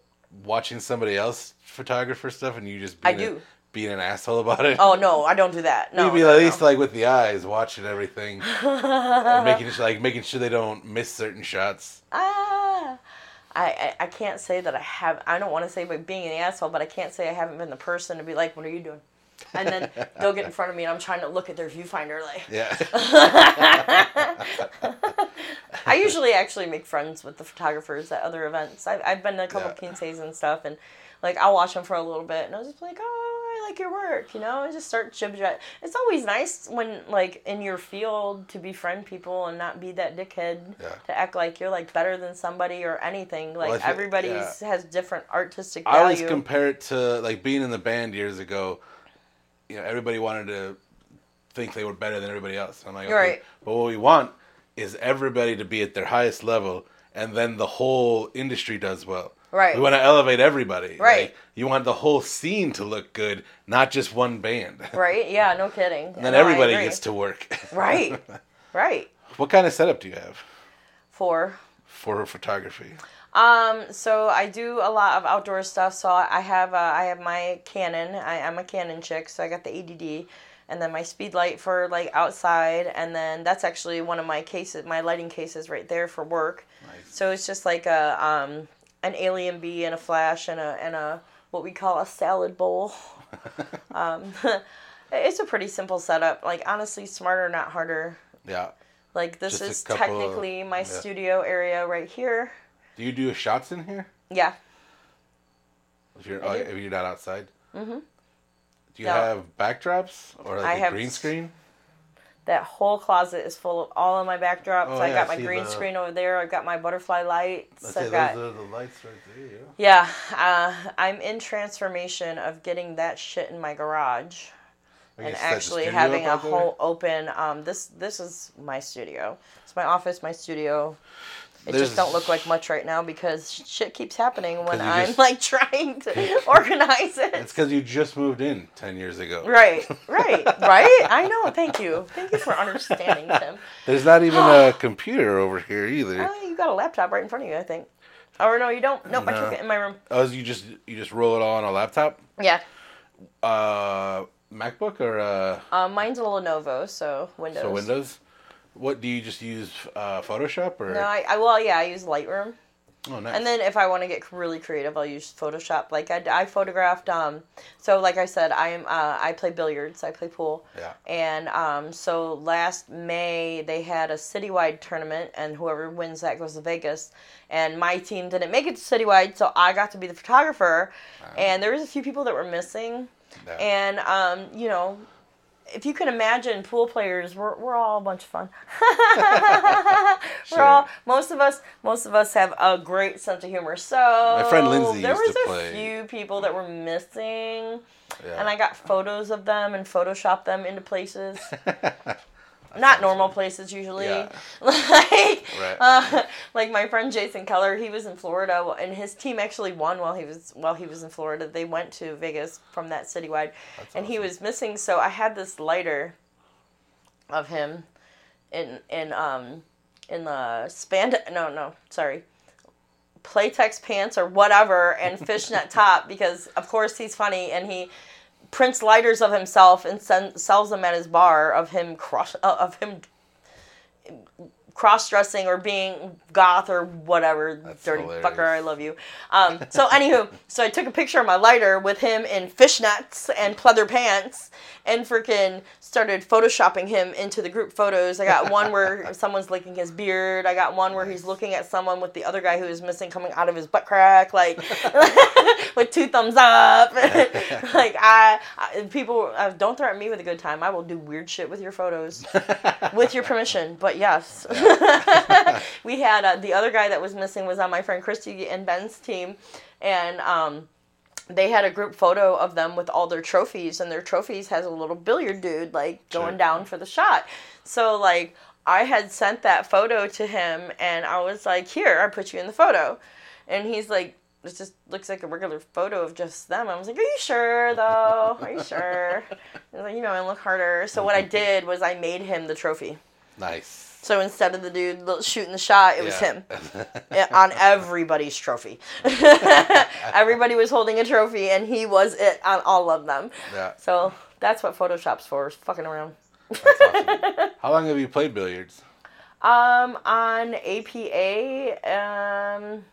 watching somebody else photographer stuff and you just I being, a- do. being an asshole about it? Oh no, I don't do that. No, You'd be no, at no. least like with the eyes watching everything, and making sure, like making sure they don't miss certain shots. ah. I, I, I can't say that I have. I don't want to say by being an asshole, but I can't say I haven't been the person to be like, "What are you doing?" And then they'll get in front of me, and I'm trying to look at their viewfinder, like. Yeah. I usually actually make friends with the photographers at other events. I've, I've been to a couple Yeah. quinces and stuff, and like I'll watch them for a little bit, and I'll just be like, oh, I like your work, you know, and just start chit jab. It's always nice when like in your field to befriend people and not be that dickhead Yeah. to act like you're like better than somebody or anything. Like everybody yeah. has different artistic I always compare it to like being in the band years ago. You know, everybody wanted to think they were better than everybody else. I'm like, okay, Right. but what we want is everybody to be at their highest level, and then the whole industry does well. Right. We want to elevate everybody. Right. Like, you want the whole scene to look good, not just one band. Right? Yeah, no kidding. And then No, everybody gets to work. Right. Right. what kind of setup do you have Four. for photography? Um, so I do a lot of outdoor stuff. So I have uh, I have my Canon. I, I'm a Canon chick, so I got the 80D, and then my speed light for like outside, and then that's actually one of my cases, my lighting cases right there for work. Nice. So it's just like a um an AlienBee and a flash and a and a what we call a salad bowl. um, it's a pretty simple setup. Like honestly, smarter not harder. Yeah. Like this Just is couple of- technically my yeah. studio area right here. Do you do shots in here? Yeah. If you're oh, if you're not outside? Mm-hmm. Do you No. have backdrops or like I a have green screen? That whole closet is full of all of my backdrops. Oh, I yeah, got my green the- screen over there. I've got my butterfly lights. I've got those are the lights right there. Yeah. yeah. Uh, I'm in transformation of getting that shit in my garage and guess that's the actually having a up out there? whole open. Um, this this is my studio. It's my office, my studio. It There's- just don't look like much right now because shit keeps happening when I'm just- like trying to organize it. It's because you just moved in ten years ago. Right, right, right. I know. Thank you. Thank you for understanding, Tim. There's not even a computer over here either. Oh, you got a laptop right in front of you, I think. Or no, you don't. Nope, I took it in my room. Oh, you just you just roll it all on a laptop? Yeah. Uh, MacBook or uh, Um, mine's a Lenovo, so Windows. so Windows? What do you just use? Uh, Photoshop or? No, I, I well, yeah, I use Lightroom, oh, nice. and then if I want to get really creative, I'll use Photoshop. Like I, I photographed. Um, so like I said, I am. Uh, I play billiards. I play pool. yeah. And um, so last May they had a citywide tournament, and whoever wins that goes to Vegas. And my team didn't make it to citywide, so I got to be the photographer. And there was a few people that were missing. And um, you know, if you can imagine, pool players, we're, we're all a bunch of fun. Sure. We're all most of us most of us have a great sense of humor. So My friend Lindsay there was a play. few people that were missing, yeah. and I got photos of them and photoshopped them into places. Not normal places usually. Yeah. like, Right. uh, like my friend Jason Keller, he was in Florida, and his team actually won while he was while he was in Florida. They went to Vegas from that citywide, That's and he was missing. So I had this lighter of him in in um in the spand no no sorry pleather pants or whatever and fishnet top because of course he's funny and he prints lighters of himself and send, sells them at his bar of him cross uh, of him cross dressing or being goth or whatever That's dirty hilarious. fucker I love you. Um, so anywho so I took a picture of my lighter with him in fishnets and pleather pants and freaking started photoshopping him into the group photos. I got one where someone's licking his beard. I got one where he's looking at someone with the other guy who is missing coming out of his butt crack like with two thumbs up. Like I, I people uh, don't threaten me with a good time. I will do weird shit with your photos. With your permission but yes we had uh, the other guy that was missing was on my friend Christy and Ben's team and um they had a group photo of them with all their trophies and their trophies has a little billiard dude like going Sure. down for the shot so like i had sent that photo to him and i was like here i put you in the photo and he's like it just looks like a regular photo of just them. I was like, "Are you sure, though? Are you sure?" Like, "You know, I look harder." So what I did was I made him the trophy. nice. So instead of the dude shooting the shot, it was Yeah. him on everybody's trophy. Everybody was holding a trophy, and he was it on all of them. yeah. So that's what Photoshop's for, fucking around. That's awesome. How long have you played billiards? Um, on APA, um,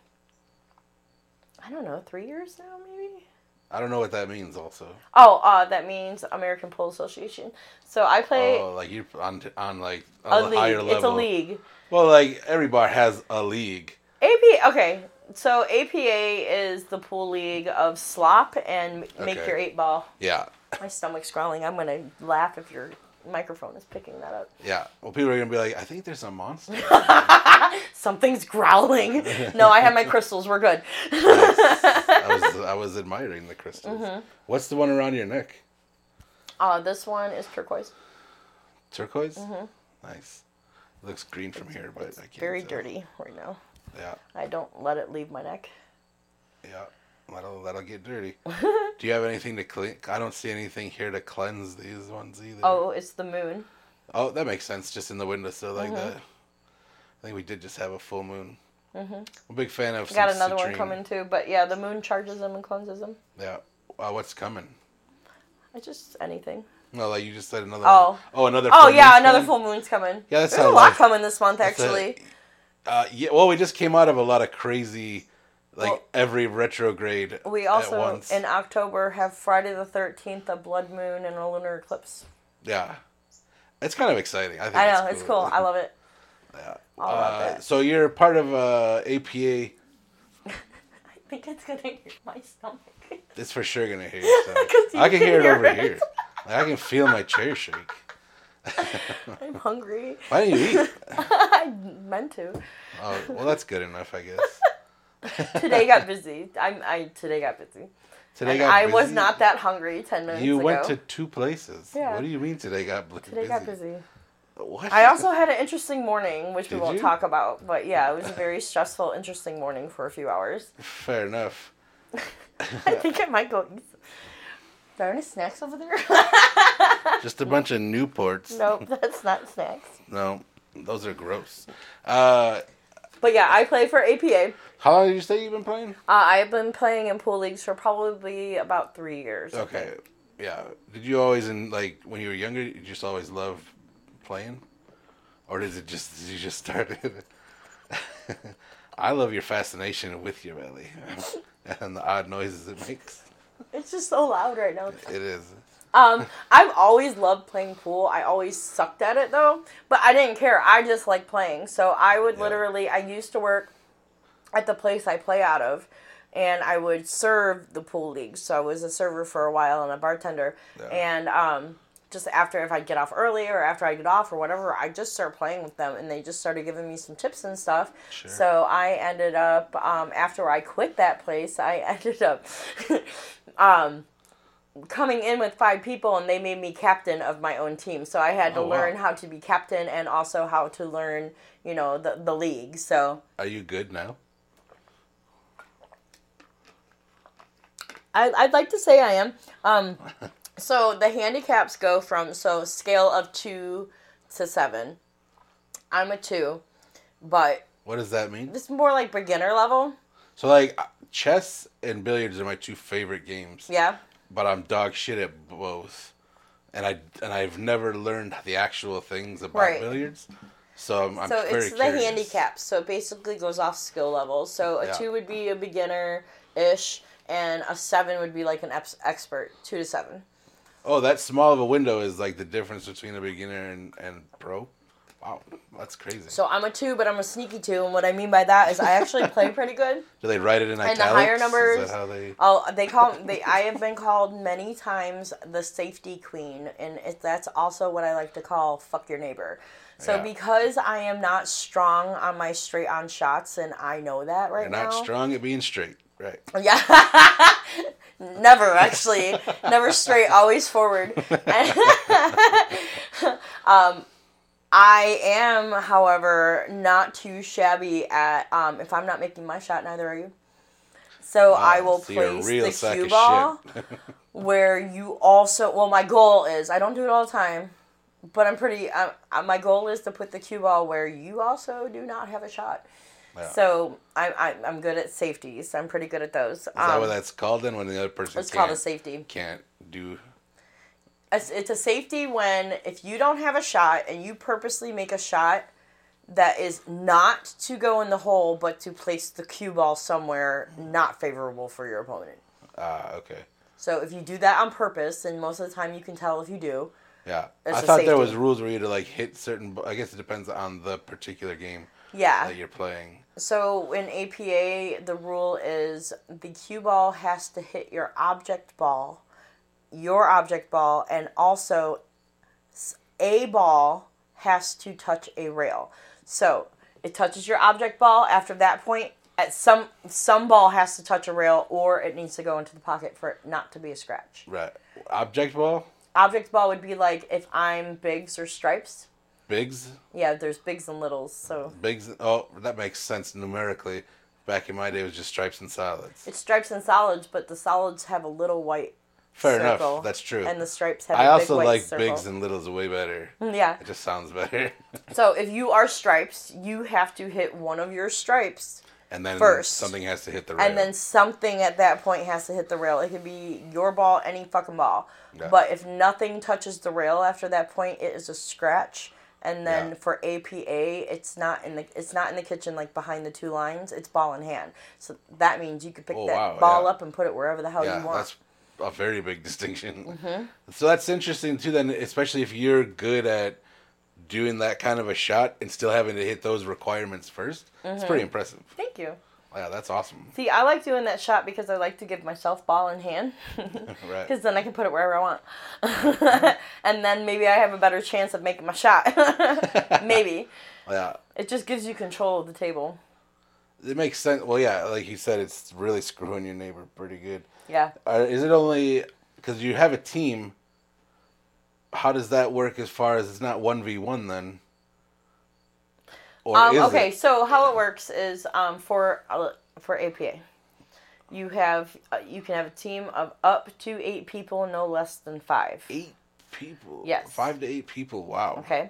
I don't know, three years now, maybe. I don't know what that means. Also. Oh, uh, that means American Pool Association. So I play Oh, like you on on like a on a league. higher level. It's a league. Well, like every bar has a league. AP okay. So APA is the pool league of slop and make Okay. your eight ball. Yeah. My stomach's growling. I'm gonna laugh if your microphone is picking that up. Yeah. Well, people are gonna be like, I think there's a monster. Something's growling. no, I have my crystals. We're good. I was I was admiring the crystals. Mm-hmm. What's the one around your neck? uh, this one is turquoise. Turquoise. Mm-hmm. Nice. looks green from here, but I can't. Very tell. dirty right now. Yeah, I don't let it leave my neck. yeah. That'll that'll get dirty. Do you have anything to clean? I don't see anything here to cleanse these ones either. Oh, it's the moon. Oh, that makes sense. Just in the windowsill like Mm-hmm. that. I think we did just have a full moon. Mm-hmm. I'm a big fan of. Got another one coming too, but yeah, the moon charges them and cleanses them. Yeah. Uh, what's coming? It's just anything. No, like you just said another. Oh. one. Oh, another. Oh yeah, another coming? full moon's coming. Yeah, that's There's a lot life- coming this month That's a- actually. Uh, yeah. Well, we just came out of a lot of crazy, like Well, every retrograde. We also in October have Friday the thirteenth, a blood moon and a lunar eclipse. Yeah. It's kind of exciting. I think. I know it's cool. I love it. Yeah. all about Uh, that. so you're part of uh, APA. I think it's gonna hurt my stomach. It's for sure gonna hear you. so- I can can hear it over here. Like, I can feel my chair shake. I'm hungry. Why didn't you eat? I meant to. Oh, well, that's good enough, I guess. Today got busy. I'm, I today got busy. Today and got I was not that hungry ten minutes You ago. went to two places. Yeah. What do you mean today got bl- today got busy. What? I also had an interesting morning, which we won't you? talk about. But yeah, it was a very stressful, interesting morning for a few hours. Fair enough. I think I might go eat. Are there any snacks over there? Just a bunch of Newports. nope, that's not snacks. No, those are gross. Uh, But yeah, I play for APA. How long did you say you've been playing? Uh, I've been playing in pool leagues for probably about three years. Okay. Yeah. Did you always in like when you were younger? You just always love playing, or did it just did you just started? I love your fascination with your belly and the odd noises it makes. It's just so loud right now. It is. Um, I've always loved playing pool. I always sucked at it though, but I didn't care. I just like playing. So I would Yeah. literally. I used to work at the place I play out of, and I would serve the pool league. So I was a server for a while and a bartender. Yeah. And um, just after if I get off early or after I get off or whatever, I just start playing with them, and they just started giving me some tips and stuff. Sure. So I ended up um, after I quit that place, I ended up. um, coming in with five people and they made me captain of my own team so i had to Oh, wow. learn how to be captain and also how to learn you know the, the league so Are you good now? I, i'd like to say i am um, so the handicaps go from so scale of two to seven i'm a two but What does that mean? this is more like beginner level So like uh, chess and billiards are my two favorite games. yeah But I'm dog shit at both. And I and I've never learned the actual things about Right. billiards. So I'm, I'm so very it's the handicaps so it basically goes off skill level so a Yeah. two would be a beginner ish and a seven would be like an ex- expert two to seven Oh, that small of a window is like the difference between a beginner and, and pro. Wow, that's crazy. So I'm a two, but I'm a sneaky two, and what I mean by that is I actually play pretty good. Do they write it in the italics? higher Is that how they? Oh, they call they. I have been called many times the safety queen, and it, that's also what I like to call fuck your neighbor. So Yeah. because I am not strong on my straight on shots, and I know that right now. You're now. not strong at being straight, right? Yeah. Never actually. Never straight, always forward. um I am, however, not too shabby at um if I'm not making my shot, neither are you. So I will so place the cue ball where you also well my goal is I don't do it all the time, but I'm pretty uh, uh, my goal is to put the cue ball where you also do not have a shot. Yeah. So I'm, I'm I'm good at safeties. I'm pretty good at those. Is that what that's called then? When the other person It's called a can't, safety. can't do. It's, it's a safety when if you don't have a shot and you purposely make a shot that is not to go in the hole but to place the cue ball somewhere not favorable for your opponent. Ah, okay. So if you do that on purpose, and most of the time you can tell if you do. Yeah, I thought there was rules where you had to like hit certain. I guess it depends on the particular game Yeah. that you're playing. So in APA, the rule is the cue ball has to hit your object ball, your object ball, and also a ball has to touch a rail. So it touches your object ball. After that point, at some some ball has to touch a rail, or it needs to go into the pocket for it not to be a scratch. Right. Object ball. Object ball would be like if I'm bigs or stripes. Bigs, Yeah, there's bigs and littles. So bigs. Oh, that makes sense numerically. Back in my day, it was just stripes and solids. it's stripes and solids, but the solids have a little white Fair circle, enough. That's true. And the stripes have. I a also big white circle. I also like circle. bigs and littles way better. Mm, yeah. It just sounds better. So if you are stripes, you have to hit one of your stripes, and then First. something has to hit the rail. and then something at that point has to hit the rail. It could be your ball, any fucking ball. Yeah. But if nothing touches the rail after that point, it is a scratch. And then Yeah. for APA, it's not in the it's not in the kitchen like behind the two lines. It's ball in hand. So that means you could pick Oh, that wow, ball yeah. up and put it wherever the hell yeah, you want. that's a very big distinction. Mm-hmm. So that's interesting too. Then, especially if you're good at doing that kind of a shot and still having to hit those requirements 1st it's Mm-hmm. pretty impressive. Thank you. Yeah, that's awesome. See, I like doing that shot because I like to give myself ball in hand. Right. Because then I can put it wherever I want. and then maybe I have a better chance of making my shot. maybe. Yeah, It just gives you control of the table. it makes sense. Well, yeah, like you said, it's really screwing your neighbor pretty good. Yeah. Uh, is it only because you have a team? How does that work as far as it's not one v one then? Or Um, okay, it? so how it works is um, for uh, for APA, you have uh, you can have a team of up to eight people, no less than five. eight people? Yes. five to eight people. Wow. Okay.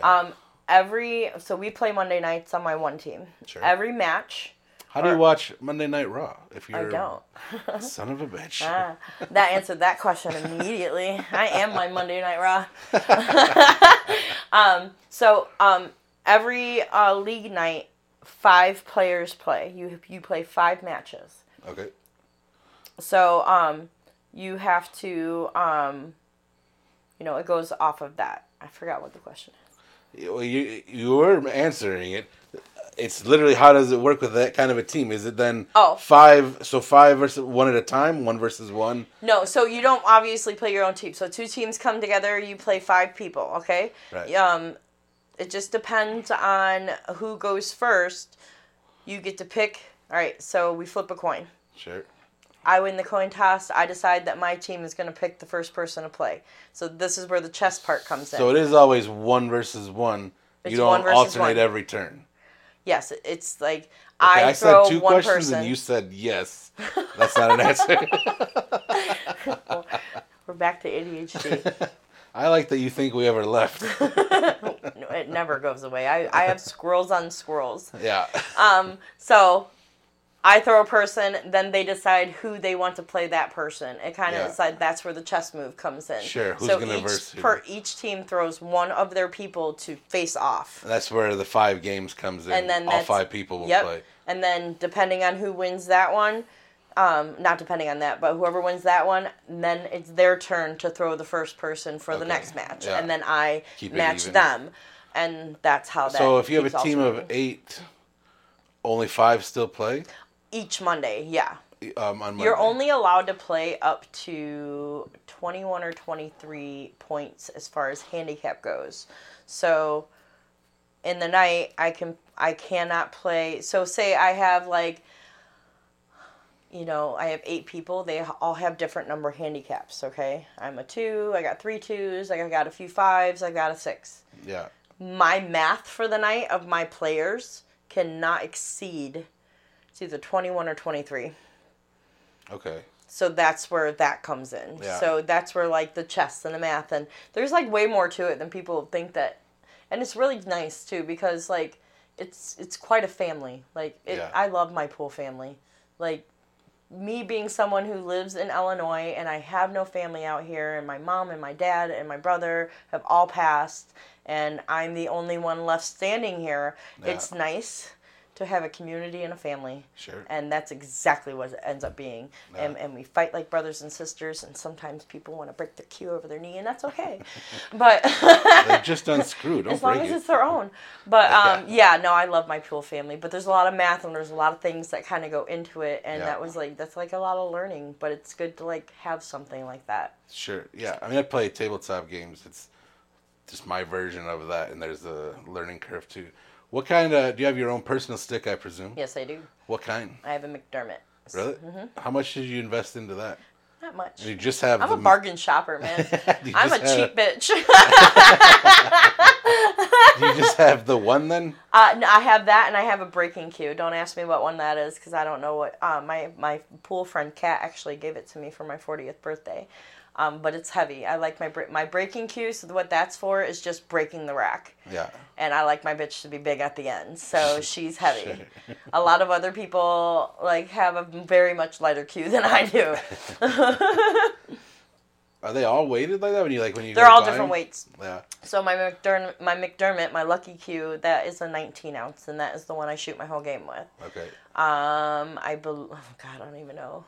Um, every so we play Monday nights on my one team. Sure. Every match. How do you watch Monday Night Raw if you're don't. son of a bitch? Ah, that answered that question immediately. I am my Monday Night Raw. um, so um, every uh, league night, five players play. You you play five matches. Okay. So um, you have to um, you know it goes off of that. I forgot what the question is. Well, you you were answering it. It's literally how does it work with that kind of a team? Is it then Oh. five? So five versus one at a time, one versus one. No, so you don't obviously play your own team. So two teams come together, you play five people, okay? Right. Um, it just depends on who goes first. You get to pick. All right, so we flip a coin. Sure. I win the coin toss. I decide that my team is going to pick the first person to play. So this is where the chess part comes in. So it is always one versus one. It's you don't one alternate one. every turn. yes, it's like Okay, I, I, throw said two one questions person. and you said yes. That's not an answer. We're back to ADHD. I like that you think we ever left. no, it never goes away. I, I have squirrels on squirrels. Yeah. Um, so I throw a person, then they decide who they want to play that person. It kind of Yeah. like that's where the chess move comes in. Sure, who's so gonna each verse who? per each team throws one of their people to face off. That's where the five games comes in. And then all five people will Yep. play. And then depending on who wins that one, um, not depending on that, but whoever wins that one, then it's their turn to throw the first person for the next match, yeah. and then I Keep match them, and that's how that. So if you have a team of eight, only five still play each Monday, yeah. um, on Monday. You're only allowed to play up to 21 or 23 points as far as handicap goes. So in the night, I can I cannot play. So say I have like you know, I have eight people. They all have different number handicaps, okay? I'm a 2, I got three twos, I got a few fives, I got a 6. Yeah. My math for the night of my players cannot exceed it's either 21 or 23. Okay. So that's where that comes in. Yeah. So that's where like the chess and the math and there's like way more to it than people think that, and it's really nice too because like it's it's quite a family. Like it, Yeah. I love my pool family. Like me being someone who lives in Illinois and I have no family out here and my mom and my dad and my brother have all passed and I'm the only one left standing here. Yeah. It's nice to have a community and a family Sure. and that's exactly what it ends up being. And, and we fight like brothers and sisters, and sometimes people want to break the cue over their knee, and that's okay. but They're just unscrewed. Don't as long as it. it's their own. But um, Yeah. yeah, no, I love my pool family. But there's a lot of math, and there's a lot of things that kind of go into it, and Yeah. that was like that's like a lot of learning. But it's good to like have something like that. Sure. Yeah. I mean, I play tabletop games. It's just my version of that, and there's a learning curve too. What kind of? Do you have your own personal stick? I presume. Yes, I do. What kind? I have a McDermott. Really? Mm-hmm. How much did you invest into that? Not much. You just have. I'm the, a bargain shopper, man. I'm a cheap bitch. Do you just have the one then? Uh, no, I have that, and I have a breaking cue. Don't ask me what one that is, because I don't know what. Uh, my my pool friend Kat actually gave it to me for my 40th birthday, um, but it's heavy. I like my my breaking cue. So what that's for is just breaking the rack. Yeah. and I like my bitch to be big at the end, so she's heavy. A lot of other people like have a very much lighter cue than I do. Are they all weighted like that when you like when you? They're all different them? weights. Yeah. So my McDermott, my McDermott, my Lucky Cue, that is a 19 ounce, and that is the one I shoot my whole game with. Okay. Um, I believe. oh God, I don't even know.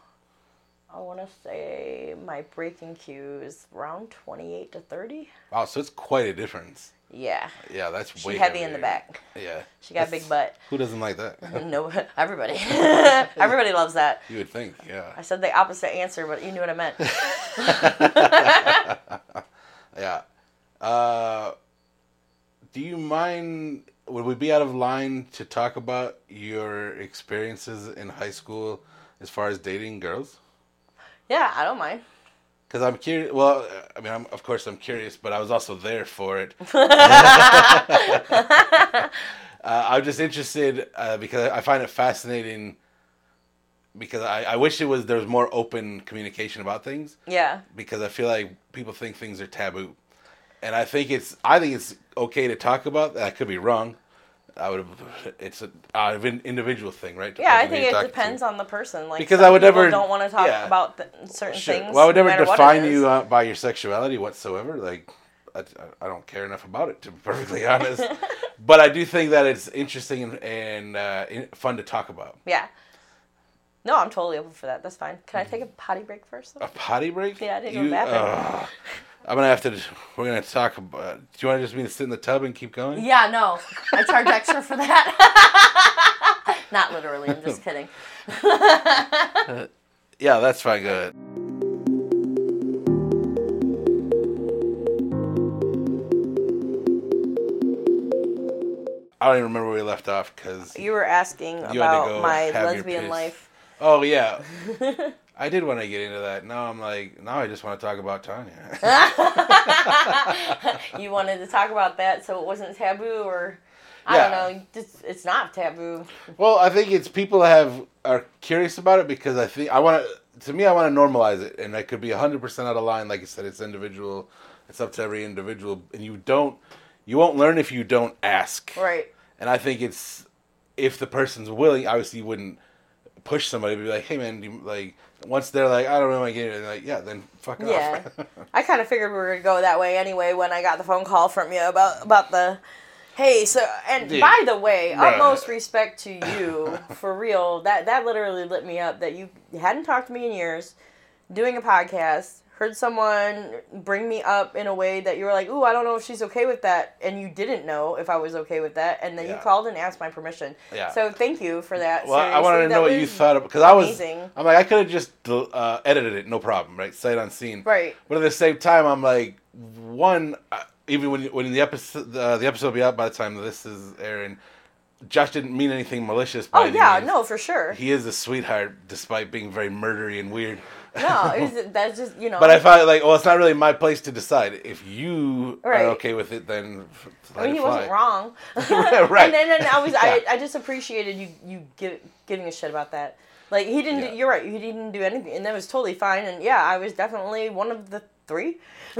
I want to say my breaking cue is around 28 to 30. Wow. So it's quite a difference. Yeah, Yeah, that's she way heavy in the back. Yeah. She got a big butt. Who doesn't like that? No, everybody, everybody loves that. You would think. Yeah. I said the opposite answer, but you knew what I meant. Yeah. Uh, do you mind? Would we be out of line to talk about your experiences in high school as far as dating girls? Yeah, I don't mind. Because I'm curious. Well, I mean, I'm, of course, I'm curious, but I was also there for it. uh, I'm just interested uh, because I find it fascinating. Because I, I wish it was there was more open communication about things. Yeah, because I feel like people think things are taboo, and I think it's I think it's okay to talk about. I could be wrong. I would. Have it's a uh, an individual thing, right? yeah. I Depends on who think it depends to. on the person. Like Because I would never- don't want to talk yeah. about th- certain Sure. things. Well, I would never it define you uh, by your sexuality whatsoever. Like, I, I don't care enough about it to be perfectly honest. but I do think that it's interesting and, and uh, in- fun to talk about. Yeah. No, I'm totally open for that. That's fine. Can I take a potty break first? Though? A potty break? Yeah, I didn't go to the bathroom. Ugh. I'm gonna have to. We're gonna talk about. Uh, do you want to just me to sit in the tub and keep going? Yeah, no. I charge extra for that. Not literally. I'm just kidding. Uh, yeah, that's fine. Good. I don't even remember where we left off because. You were asking to about my lesbian life. Oh yeah, I did want to get into that. Now I'm like, now I just want to talk about Tanya. You wanted to talk about that, so it wasn't taboo, or I Yeah. don't know. Just, it's not taboo. well, I think it's people have are curious about it because I think I want to. To me, I want to normalize it, and I could be hundred percent out of line. Like I said, it's individual. It's up to every individual, and you don't. You won't learn if you don't ask. Right. And I think it's if the person's willing. Obviously, you wouldn't push somebody to be like, "Hey, man," do you, like once they're like, "I don't know, I get it," like, yeah, then fuck Yeah. off. I kind of figured we were gonna go that way anyway when I got the phone call from you about about the. Hey, so and Dude. by the way, Bruh. utmost respect to you for real. That that literally lit me up. That you hadn't talked to me in years, doing a podcast. Heard someone bring me up in a way that you were like, "Ooh, I don't know if she's okay with that," and you didn't know if I was okay with that, and then you called and asked my permission. Yeah. So thank you for that. Well, I wanted to know what you thought of because I was. amazing. I'm like, I could have just uh, edited it, no problem, right? Sight unseen. Right. But at the same time, I'm like, one, uh, even when when the episode uh, the episode will be out by the time this is airing, Josh didn't mean anything malicious. By Oh yeah, means. no, for sure. He is a sweetheart, despite being very murdery and weird. No, that's just you know. But I felt like, well, it's not really my place to decide. If you Right. are okay with it, then I mean, he fly. wasn't wrong. Right. And then, and I was, I, Yeah. I just appreciated you, you give, giving a shit about that. Like he didn't. Yeah. Do, you're right. He didn't do anything, and that was totally fine. And yeah, I was definitely one of the three.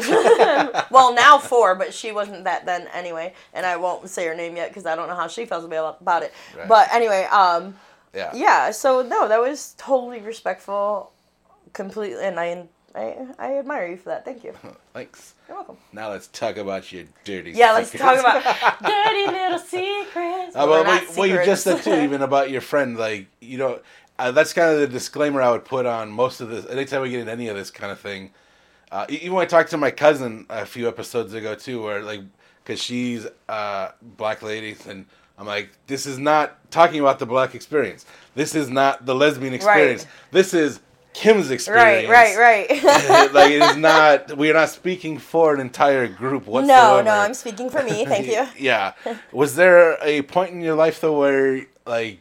well, now four, but she wasn't that then anyway. And I won't say her name yet because I don't know how she feels about it. Right. But anyway, um, Yeah. yeah. So no, that was totally respectful, completely, and I, I, I admire you for that. Thank you. Thanks. You're welcome. Now let's talk about your dirty. Yeah, let's talk about dirty little secrets. Uh, Well, well, what, what you just said too, even about your friend, like you know, uh, that's kind of the disclaimer I would put on most of this. Anytime we get into any of this kind of thing, uh, even when I talked to my cousin a few episodes ago too, where like, because she's a black lady, and I'm like, this is not talking about the black experience. This is not the lesbian experience. This is Kim's experience. Right, right, right. like it is not. We are not speaking for an entire group whatsoever. no, no, I'm speaking for me. Thank you. yeah. Was there a point in your life though where like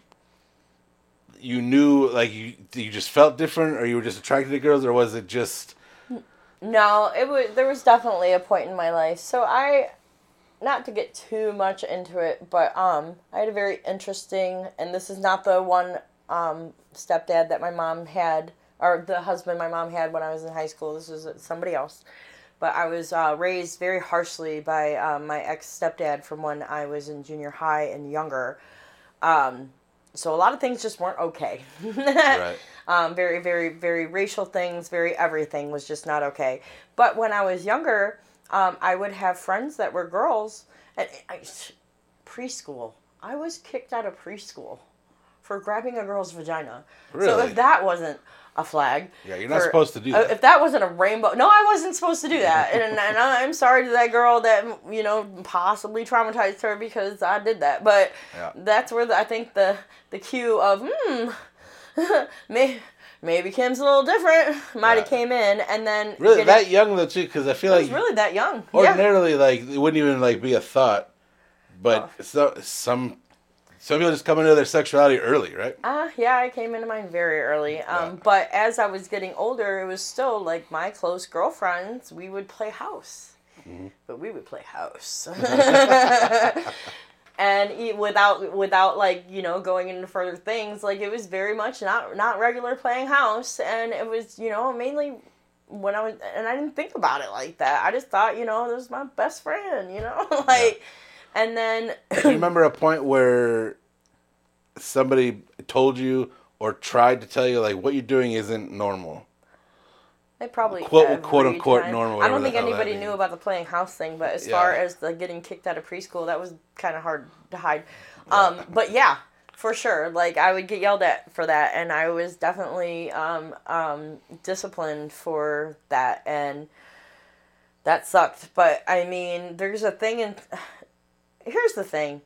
you knew like you you just felt different or you were just attracted to girls or was it just No, it was there was definitely a point in my life. So I not to get too much into it, but um, I had a very interesting, and this is not the one um, stepdad that my mom had, or the husband my mom had when I was in high school. This was somebody else. But I was uh, raised very harshly by um, my ex stepdad from when I was in junior high and younger. Um, so a lot of things just weren't okay. Right. um, very, very, very racial things, very everything was just not okay. But when I was younger, um, I would have friends that were girls. And I, preschool, I was kicked out of preschool for grabbing a girl's vagina. So Really? if that wasn't a flag, Yeah, you're not for- supposed to do uh, that. If that wasn't a rainbow, no, I wasn't supposed to do that. and, and I'm sorry to that girl that you know possibly traumatized her because I did that. But Yeah. that's where the, I think the the cue of hmm, may, maybe Kim's a little different might have Yeah. came in, and then Really, getting- that young though too? Because I feel like really that young. yeah. ordinarily, like it wouldn't even like be a thought. But Oh. so, some some people just come into their sexuality early, right? Uh, yeah, I came into mine very early. Um, Yeah. But as I was getting older, it was still like my close girlfriends, we would play house. Mm-hmm. But we would play house. and without without like you know going into further things like it was very much not not regular playing house and it was you know mainly when i was and i didn't think about it like that i just thought you know this is my best friend you know like and then Do you remember a point where somebody told you or tried to tell you like what you're doing isn't normal? They probably Quote- quote, unquote, time. normal, I don't think the hell that anybody knew about the playing house thing, but as Yeah. far as the getting kicked out of preschool, that was kind of hard to hide. Um, but yeah, for sure. Like I would get yelled at for that, and I was definitely um, um, disciplined for that, and that sucked. But I mean, there's a thing, and here's the thing: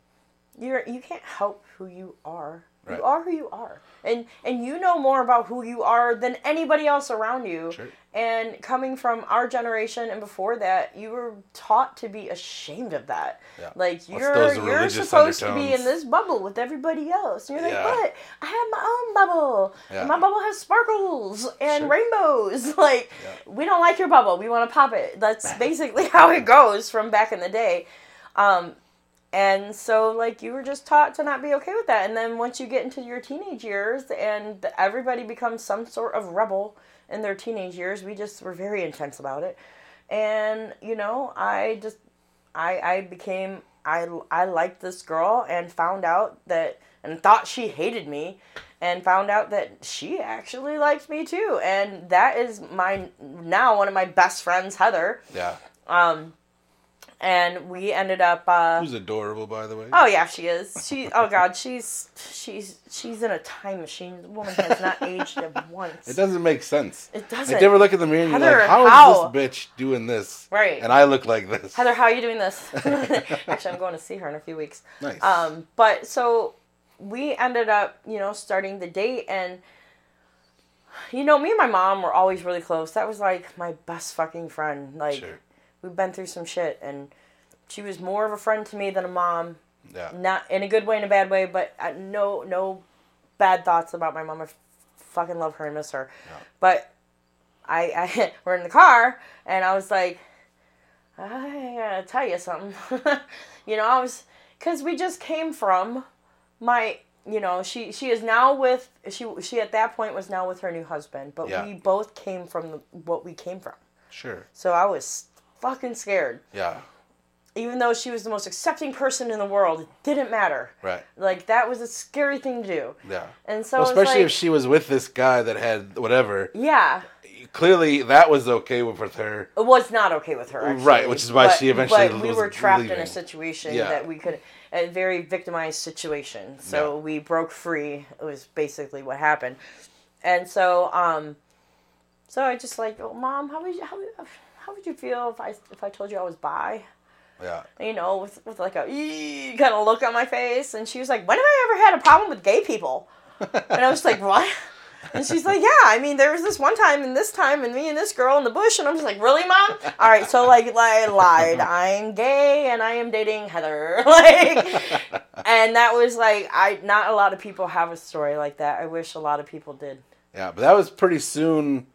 you're you can't help who you are. Right. You are who you are, and and you know more about who you are than anybody else around you. Sure. And coming from our generation and before that, you were taught to be ashamed of that. Yeah. Like you're you're supposed to be in this bubble with everybody else. And you're like, Yeah. what? I have my own bubble. Yeah. My bubble has sparkles and Sure. rainbows. Like we don't like your bubble. We want to pop it. That's basically how it goes from back in the day. Um, and so like you were just taught to not be okay with that. And then once you get into your teenage years and everybody becomes some sort of rebel in their teenage years we just were very intense about it. And you know i just i i became i i liked this girl and found out that and thought she hated me and found out that she actually liked me too. And that is my now one of my best friends heather. Yeah. um and we ended up uh Who's adorable, by the way. Oh yeah, she is. She oh god, she's she's she's in a time machine. The woman has not aged at once. It doesn't make sense. It doesn't. do you ever look in the mirror and you're Heather, like, how is this bitch doing this? Right. And I look like this. Heather, how are you doing this? Actually, I'm going to see her in a few weeks. Nice. Um, but so we ended up, you know, starting the date and you know, me and my mom were always really close. That was like my best fucking friend. Like Sure. We've been through some shit and she was more of a friend to me than a mom. Yeah. not in a good way, in a bad way, but uh, no, no bad thoughts about my mom. I f- fucking love her and miss her. Yeah. But I, I, we're in the car, and I was like, I gotta tell you something. you know, I was, cause we just came from my, you know, she, she is now with, she, she at that point was now with her new husband, but Yeah. we both came from the, what we came from. Sure. So I was fucking scared. Yeah. Even though she was the most accepting person in the world, it didn't matter. Right. Like that was a scary thing to do. Yeah. And so Well, especially like, if she was with this guy that had whatever. yeah, Clearly, that was okay with, with her. it was not okay with her. Actually. Right, which is why she eventually But we was were trapped in a situation Yeah. that we could, a very victimized situation. So Yeah. we broke free. It was basically what happened. And so, um, so I just like, oh, mom, how would you, how, would- how would you feel if I if I told you I was bi? Yeah. you know, with, with like a kind of look on my face. And she was like, When have I ever had a problem with gay people? And I was like, What? And she's like, Yeah, I mean, there was this one time and this time and me and this girl in the bush. And I'm just like, Really, mom? All right, so like, I lied. I'm gay and I am dating Heather. like, and that was like, I, not a lot of people have a story like that. I wish a lot of people did. Yeah. But that was pretty soon.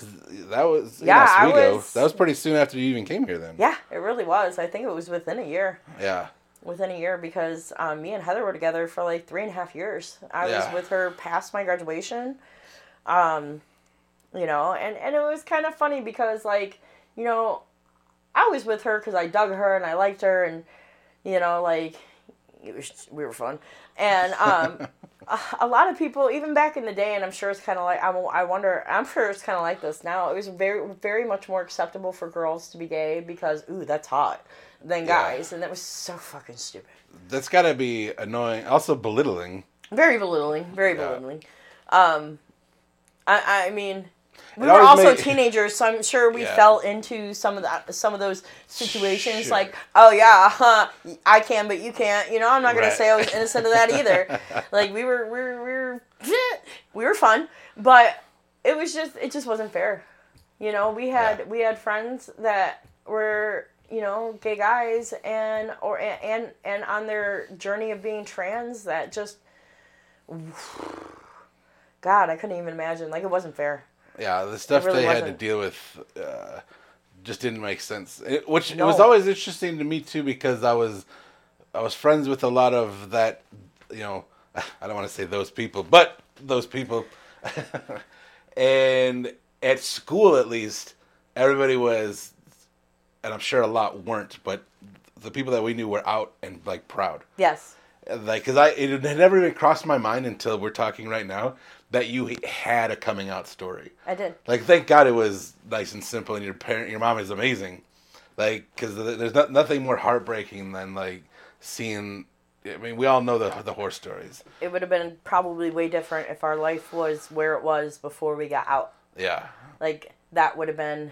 'Cause that was Yeah, yeah, I was- That was pretty soon after you even came here. Then Yeah, it really was. I think it was within a year. yeah, Within a year because um, me and Heather were together for like three and a half years. I Yeah. was with her past my graduation. Um, you know, and, and it was kind of funny because, like, you know, I was with her because I dug her and I liked her and, you know, like, it was, we were fun. And um, a, a lot of people, even back in the day, and I'm sure it's kind of like, I, I wonder, I'm sure it's kind of like this now. It was very, very much more acceptable for girls to be gay because, ooh, that's hot, than Yeah. guys. And that was so fucking stupid. that's got to be annoying. Also belittling. Very belittling. Very Yeah. belittling. Um, I, I mean, we were also made- teenagers, so I'm sure we Yeah. fell into some of that, some of those situations. Sure. Like, oh yeah, huh, I can, but you can't. You know, I'm not gonna Right. say I was innocent of that either. like we were, we were, we were, we were fun, but it was just, it just wasn't fair. You know, we had Yeah. we had friends that were you know gay guys and or and and on their journey of being trans that just God, I couldn't even imagine. Like it wasn't fair. Yeah, the stuff really they had to deal with uh, just didn't make sense. It, which No. was always interesting to me too because I was I was friends with a lot of that. You know, I don't want to say those people, but those people. and at school, at least, everybody was, and I'm sure a lot weren't, but the people that we knew were out and like proud Yes. like because i it had never even crossed my mind until we're talking right now that you had a coming out story I did. like thank god it was nice and simple and your parent your mom is amazing like because there's not, nothing more heartbreaking than like seeing i mean we all know the the horror stories It would have been probably way different if our life was where it was before we got out. yeah Like that would have been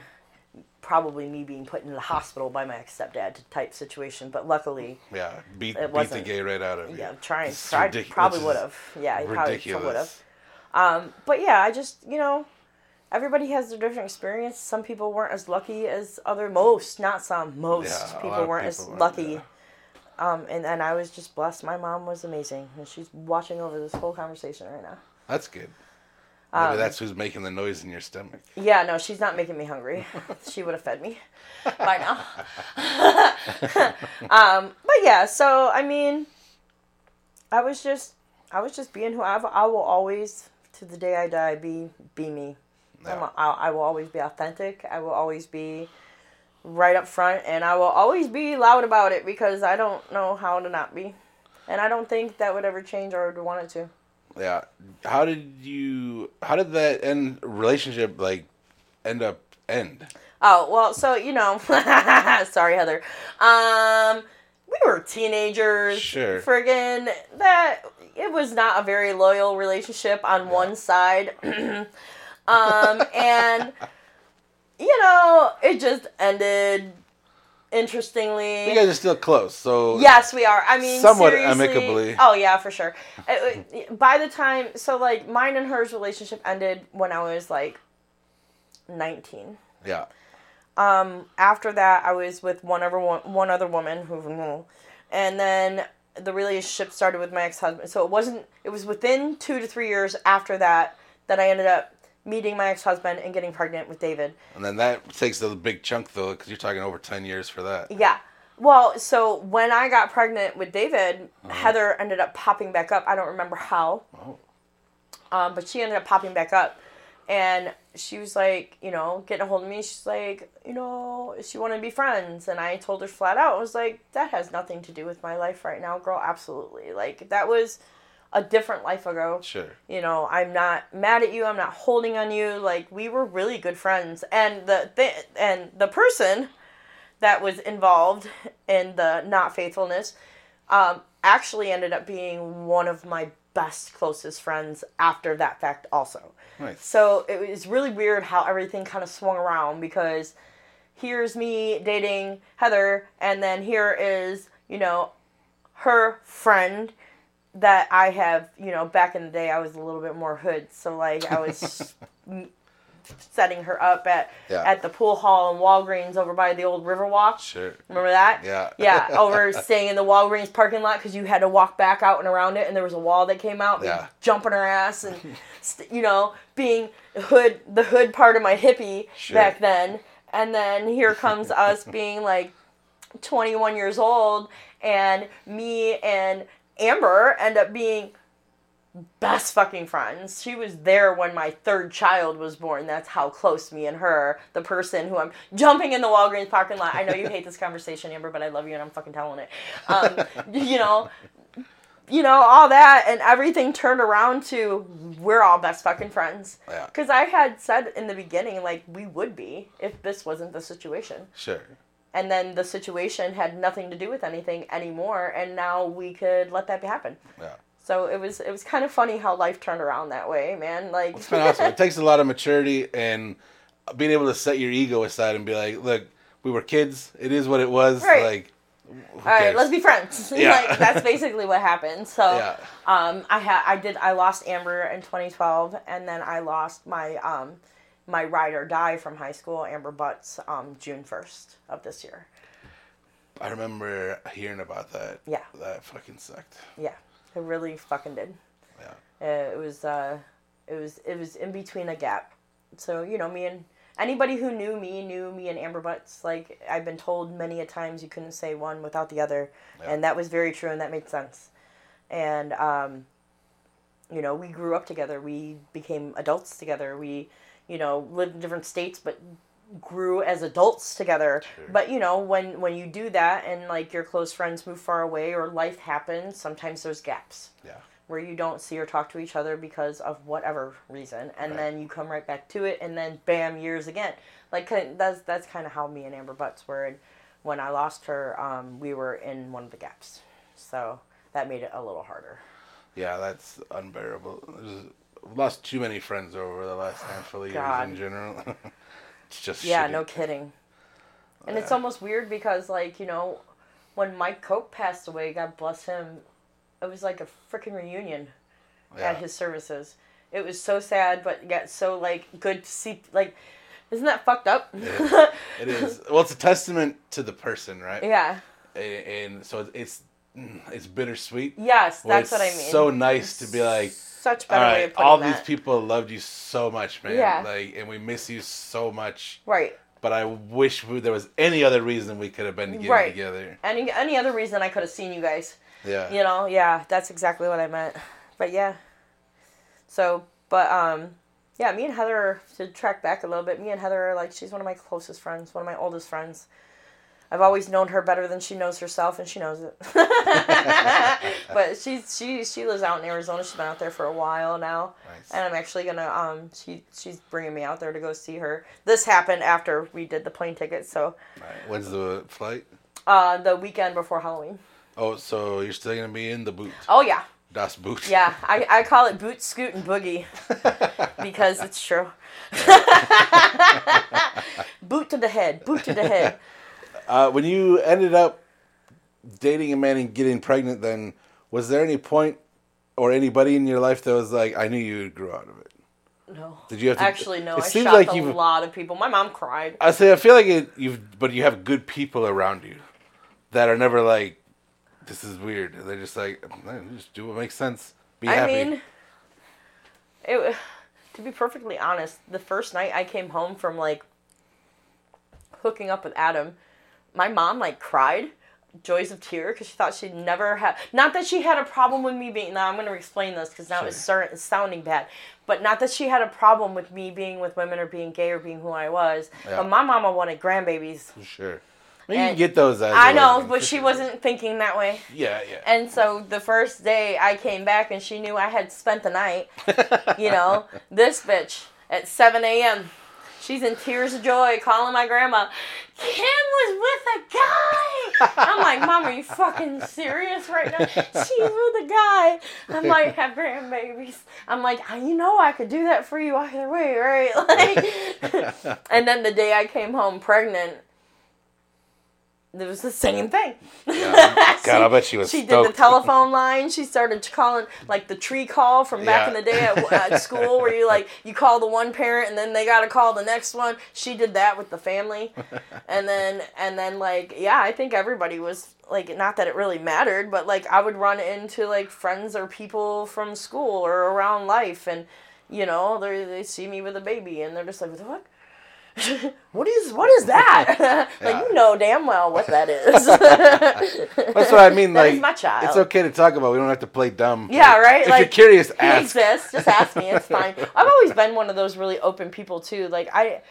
probably me being put in the hospital by my ex stepdad type situation. But luckily, yeah beat, It beat the gay right out of you yeah, trying. Tried, probably would have. Yeah, he probably would have. Um, but yeah, I just you know, everybody has their different experience. Some people weren't as lucky as other. Most, not some. Most Yeah, people weren't as weren't, lucky. yeah. Um, and and I was just blessed. My mom was amazing, and she's watching over this whole conversation right now. that's good maybe Um, that's who's making the noise in your stomach Yeah, no, she's not making me hungry. she would have fed me by now. um, but yeah, so I mean, I was just, I was just being who I, I will always, to the day I die, be be me. Yeah. I will always be authentic. I will always be right up front, and I will always be loud about it because I don't know how to not be, and I don't think that would ever change or would want it to. Yeah. How did you? How did that end relationship like end up end? Oh well, so you know, sorry Heather. Um, we were teenagers. Sure. Friggin' that it was not a very loyal relationship on one side. um, and you know, it just ended. Interestingly, You guys are still close, so Yes, we are. I mean, Somewhat amicably. Oh yeah, for sure. It- it- by the time, so like mine and hers relationship ended when I was like nineteen. yeah, Um, after that, I was with one other one, one other woman who, and then the relationship started with my ex husband. So it wasn't. It was within two to three years after that that I ended up meeting my ex husband and getting pregnant with David. and then that takes a big chunk though, because you're talking over ten years for that. Yeah. Well, so when I got pregnant with David, Uh-huh. Heather ended up popping back up. I don't remember how. Oh. Um, but she ended up popping back up. And she was like, you know, getting a hold of me. She's like, you know, she wanted to be friends. And I told her flat out, I was like, that has nothing to do with my life right now, girl. Absolutely. Like, that was a different life ago. Sure. You know, I'm not mad at you. I'm not holding on you. Like we were really good friends, and the th- and the person that was involved in the not faithfulness um, actually ended up being one of my best closest friends after that fact also. Nice. So it was really weird how everything kind of swung around because here's me dating Heather, and then here is, you know, her friend that I have, you know, back in the day, I was a little bit more hood. So, like, I was setting her up at Yeah. at the pool hall in Walgreens over by the old Riverwalk. Sure. Remember that? Yeah. Yeah, over staying in the Walgreens parking lot because you had to walk back out and around it, and there was a wall that came out. Yeah. Jumping her ass and, you know, being hood the hood part of my hippie Sure. back then, and then here comes us being like 21 years old, and me and Amber end up being best fucking friends. She was there when my third child was born. That's how close me and her, the person who I'm jumping in the Walgreens parking lot. I know you hate this conversation, Amber, but I love you and I'm fucking telling it. Um, you know, you know all that and everything turned around to we're all best fucking friends. Yeah. Because I had said in the beginning like we would be if this wasn't the situation Sure. and then the situation had nothing to do with anything anymore and now we could let that be happen Yeah. So it was it was kind of funny how life turned around that way man like It's been awesome. It takes a lot of maturity and being able to set your ego aside and be like, look, we were kids. It is what it was. Right. Like, all right let's be friends Yeah. like that's basically what happened so Yeah. um i had i did i lost amber in 2012 and then i lost my um my ride or die from high school amber butts um june 1st of this year I remember hearing about that. Yeah. That fucking sucked. yeah it really fucking did Yeah. Uh, it was uh, it was it was in between a gap. So you know, me and anybody who knew me knew me and Amber Butts. Like I've been told many a times, you couldn't say one without the other, Yeah. and that was very true, and that made sense. And um, you know, we grew up together. We became adults together. We, you know, lived in different states, but grew as adults together. Sure. But you know, when when you do that, and like your close friends move far away, or life happens, sometimes there's gaps Yeah. where you don't see or talk to each other because of whatever reason, and Right. then you come right back to it, and then bam, years again. Like that's that's kind of how me and Amber Butts were. And when I lost her, um, we were in one of the gaps, so that made it a little harder. Yeah, that's unbearable. There's, lost too many friends over the last handful of years God. in general. it's just Yeah, shitty. no kidding. And it's almost weird because, like, you know, when Mike Cope passed away, God bless him, it was like a freaking reunion Yeah. at his services. It was so sad, but yet so like good to see. Like, isn't that fucked up? It is. Well, it's a testament to the person, right? yeah. And, and so it's it's bittersweet. Yes, that's what I mean. So nice to be like, Such all better way of right, putting all that. these people loved you so much, man. Yeah. Like, and we miss you so much. Right. But I wish we, there was any other reason we could have been getting Right. together. Any any other reason I could have seen you guys. Yeah. You know, yeah, that's exactly what I meant. But yeah. So, but um yeah, me and Heather to track back a little bit, me and Heather are like she's one of my closest friends, one of my oldest friends. I've always known her better than she knows herself and she knows it. but she's she she lives out in Arizona. She's been out there for a while now. Nice. And I'm actually gonna um she she's bringing me out there to go see her. This happened after we did the plane ticket, so Right. When's the flight? uh the weekend before Halloween. Oh, so you're still gonna be in the boot? Oh yeah. Das Boot. Yeah, I, I call it boot, scoot, and boogie because it's true. boot to the head, boot to the head. Uh, when you ended up dating a man and getting pregnant, then was there any point or anybody in your life that was like, I knew you would grow out of it? No, Did you have to? actually no. It I seems shocked like a you've. lot of people. My mom cried. I say I feel like it. You've, but you have good people around you that are never like, this is weird. They're just like, "Man, just do what makes sense. Be I happy. mean, it. To be perfectly honest, the first night I came home from like hooking up with Adam, my mom like cried joys of tear because she thought she'd never have not that she had a problem with me being now i'm going to explain this because now it's, Sure. it's sounding bad but not that she had a problem with me being with women or being gay or being who i was Yeah. but my mama wanted grandbabies sure. I mean, you can get those. I know but she wasn't thinking that way Yeah, yeah. and so the first day I came back and she knew I had spent the night, you know, this bitch at 7 a.m. She's in tears of joy calling my grandma, Kim was with a guy. I'm like, Mom, are you fucking serious right now? She's with a guy. I'm like, have grandbabies. I'm like, "I- you know, I could do that for you either way, right? Like, and then the day I came home pregnant, it was the same thing. Yeah. God, I bet she was She did the telephone line. She started calling like the tree call from back Yeah. in the day at, at school, where you like you call the one parent and then they got to call the next one. She did that with the family, and then and then like yeah, I think everybody was like not that it really mattered, but like I would run into like friends or people from school or around life, and you know they they see me with a baby and they're just like what the fuck. what is what is that? like Yeah. you know damn well what that is. That's what I mean. That like, my child. it's okay to talk about. We don't have to play dumb. Yeah, Like, right? If Like, you're curious, ask. exists. Just ask me. It's fine. I've always been one of those really open people too. Like I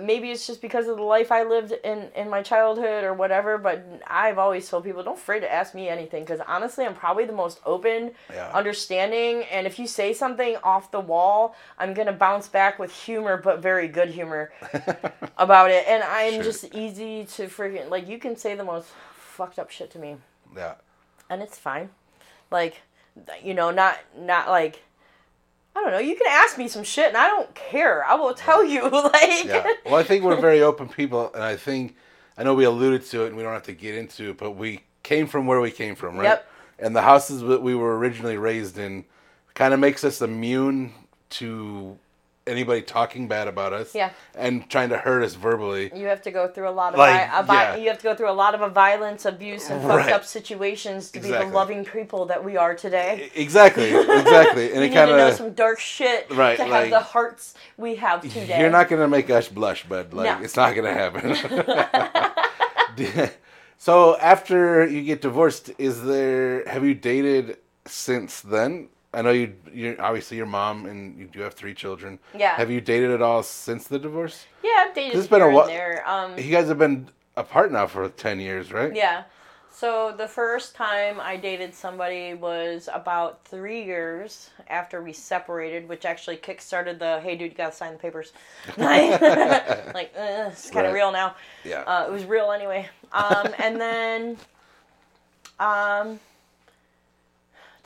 maybe it's just because of the life I lived in in my childhood or whatever. But I've always told people don't afraid to ask me anything because honestly, I'm probably the most open, Yeah. understanding. And if you say something off the wall, I'm gonna bounce back with humor, but very good humor about it. And I'm Sure. just easy to freaking like. You can say the most fucked up shit to me Yeah. and it's fine. Like, you know, not not like I don't know. You can ask me some shit, and I don't care. I will tell you. Like, Yeah. Well, I think we're very open people, and I think I know we alluded to it, and we don't have to get into it, but we came from where we came from, right? Yep. And the houses that we were originally raised in kind of makes us immune to anybody talking bad about us. Yeah. And trying to hurt us verbally. you have to go through a lot of Like, vi- vi- yeah. you have to go through a lot of a violence, abuse, and fucked Right. up situations to be the loving people that we are today. Exactly. Exactly. And You it need kind to know some dark shit Right, to have like- the hearts we have today. You're not gonna make us blush, bud. Like No. it's not gonna happen. so after you get divorced, is there have you dated since then? I know you you're obviously your mom and you do have three children. Yeah. Have you dated at all since the divorce? Yeah, I've dated It's been a here whi- and there. Um, You guys have been apart now for ten years, right? Yeah. So the first time I dated somebody was about three years after we separated, which actually kickstarted the "Hey, dude, you gotta sign the papers." like, uh, it's kind of Right. real now. Yeah. Uh, it was real anyway. Um, and then, um,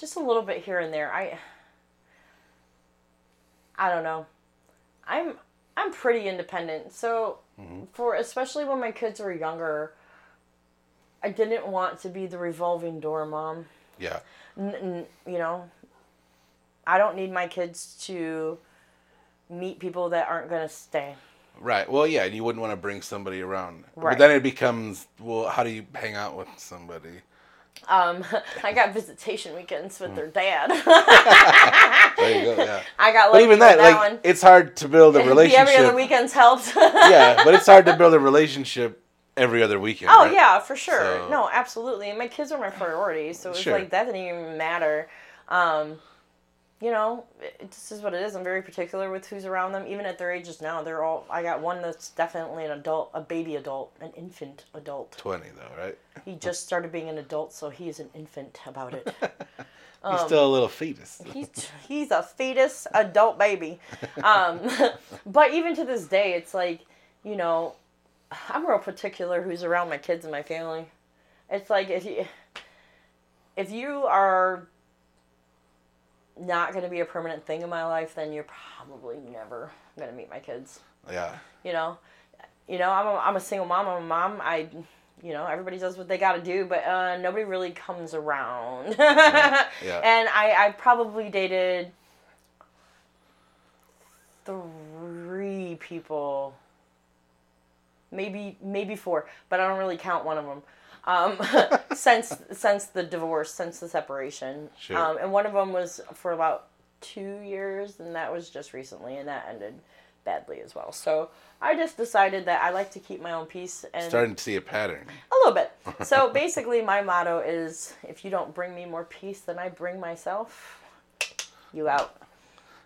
just a little bit here and there. I, I don't know. I'm I'm pretty independent. So mm-hmm. for especially when my kids were younger, I didn't want to be the revolving door mom. yeah. N- n- you know, I don't need my kids to meet people that aren't gonna stay. Right. Well, yeah, and you wouldn't want to bring somebody around. But then it becomes, well, how do you hang out with somebody? Um, I got visitation weekends with their dad. There you go. Yeah. I got But even that, that like, one. it's hard to build a relationship. every other weekends helped. yeah, but it's hard to build a relationship every other weekend. Oh right? yeah, for sure. So- No, absolutely. And my kids are my priority, so it's Sure. like that didn't even matter. Um, you know, it, just is what it is. I'm very particular with who's around them, even at their ages now. They're all. I got one that's definitely an adult, a baby adult, an infant adult. Twenty though, right? He just started being an adult, so he is an infant about it. Um, He's still a little fetus. he's he's a fetus adult baby um, but even to this day it's like you know i'm real particular who's around my kids and my family it's like if you if you are not going to be a permanent thing in my life then you're probably never going to meet my kids. Yeah. you know? You know i'm a, I'm a single mom i'm a mom i you know everybody does what they got to do but uh, nobody really comes around. Yeah. and I, I probably dated three people. Maybe maybe four but i don't really count one of them um, since since the divorce since the separation Sure. um, and one of them was for about two years and that was just recently and that ended badly as well so i just decided that i like to keep my own peace and Starting to see a pattern. a little bit. So basically, my motto is if you don't bring me more peace than I bring myself, you out.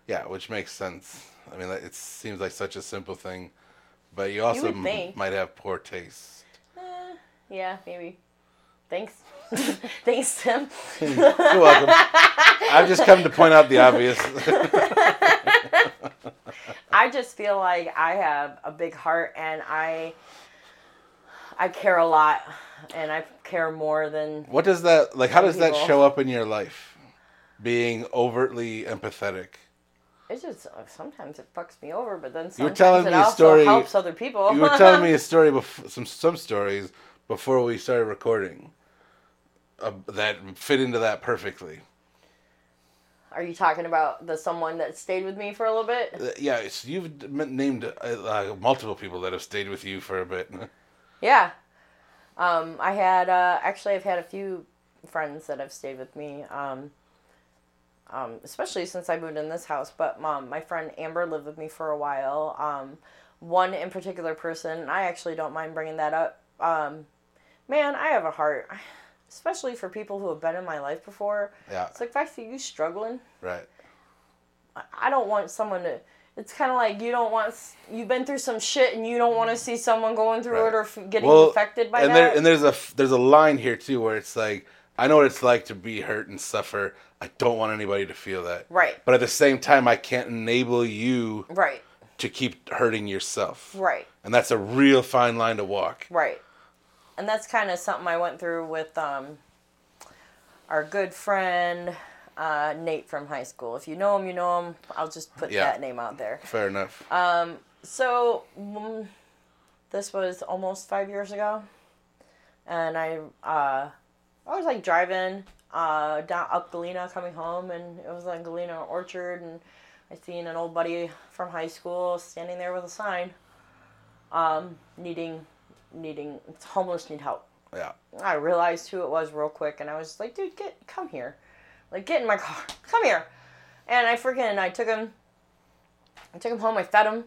Yeah, which makes sense. I mean, it seems like such a simple thing, but you also would m- might have poor taste. Yeah, maybe. Thanks. Thanks, Tim. You're welcome. I've just come to point out the obvious. I just feel like I have a big heart and I I care a lot and I care more than what does that like? How does that show up in your life? Being overtly empathetic. it's just sometimes it fucks me over, but then You were sometimes telling it me a also story- helps other people. You were telling me a story before some some stories before we started recording uh, that fit into that perfectly. Are you talking about the someone that stayed with me for a little bit? Uh, yeah, it's, you've named uh, uh, multiple people that have stayed with you for a bit. Yeah. Um, I had uh, actually I've had a few friends that have stayed with me. Um, um, especially since I moved in this house. But mom, my friend Amber lived with me for a while. Um, one in particular person, I actually don't mind bringing that up. Um, man, I have a heart, especially for people who have been in my life before. Yeah. It's like if I see you struggling, Right. I- don't want someone to. It's kind of like you don't want you've been through some shit and you don't want to mm-hmm. see someone going through Right. it or f- getting Well, affected by and that. there and there's a there's a line here too where it's like I know what it's like to be hurt and suffer. I don't want anybody to feel that. right, But at the same time, I can't enable you right, to keep hurting yourself. right. And that's a real fine line to walk. Right. And that's kind of something I went through with um, our good friend uh, Nate from high school. If you know him, you know him. I'll just put Yeah. that name out there. Fair enough. So, mm, this was almost five years ago. And I, uh, I was like driving uh, down up Galena coming home, and it was like Galena Orchard, and I seen an old buddy from high school standing there with a sign, um, needing, needing homeless need help. yeah. I realized who it was real quick, and I was like, dude, get come here, like get in my car, come here, and I freaking I took him, I took him home, I fed him,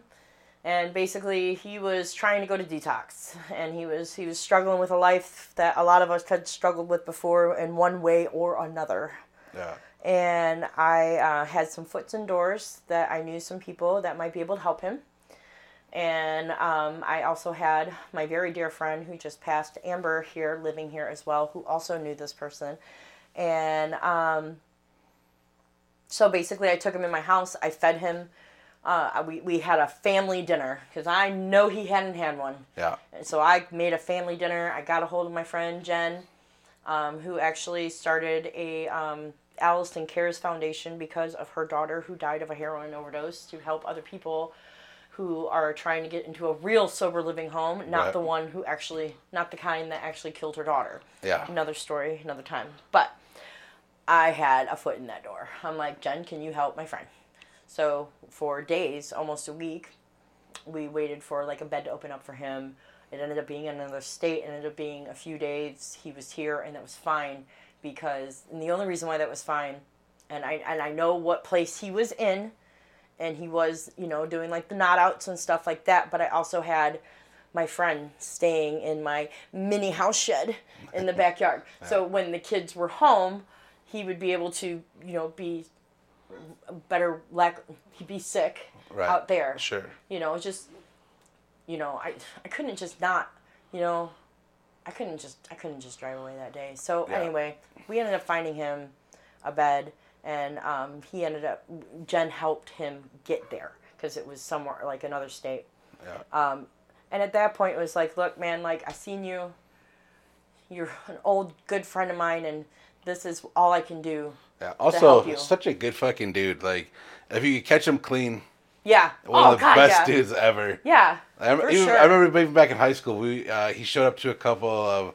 and basically he was trying to go to detox, and he was he was struggling with a life that a lot of us had struggled with before in one way or another Yeah. and I uh, had some foots and doors that I knew some people that might be able to help him. And um, I also had my very dear friend who just passed, Amber, here living here as well, who also knew this person. And um, so basically, I took him in my house. I fed him. Uh, we, we had a family dinner because I know he hadn't had one. Yeah. And so I made a family dinner. I got a hold of my friend Jen, um, who actually started a um, Alliston Cares Foundation because of her daughter who died of a heroin overdose to help other people who are trying to get into a real sober living home, not Right. the one who actually, not the kind that actually killed her daughter. Yeah. Another story, another time. But I had a foot in that door. I'm like, Jen, can you help my friend? So for days, almost a week, we waited for like a bed to open up for him. It ended up being in another state. It ended up being a few days. He was here, and that was fine because. And the only reason why that was fine, and I and I know what place he was in, and he was you know doing like the not outs and stuff like that. But I also had my friend staying in my mini house shed in the backyard. So when the kids were home, he would be able to you know be better lack he'd be sick Right. out there Sure. you know just you know i i couldn't just not you know i couldn't just i couldn't just drive away that day so Yeah. anyway we ended up finding him a bed and um, he ended up jen helped him get there because it was somewhere like another state Yeah. um, and at that point it was like look man like i seen you you're an old good friend of mine and this is all i can do yeah. Also, such a good fucking dude. Like, if you could catch him clean, yeah one oh of the god best yeah dudes ever. yeah I, rem- for even, sure. I remember even back in high school, we uh, he showed up to a couple of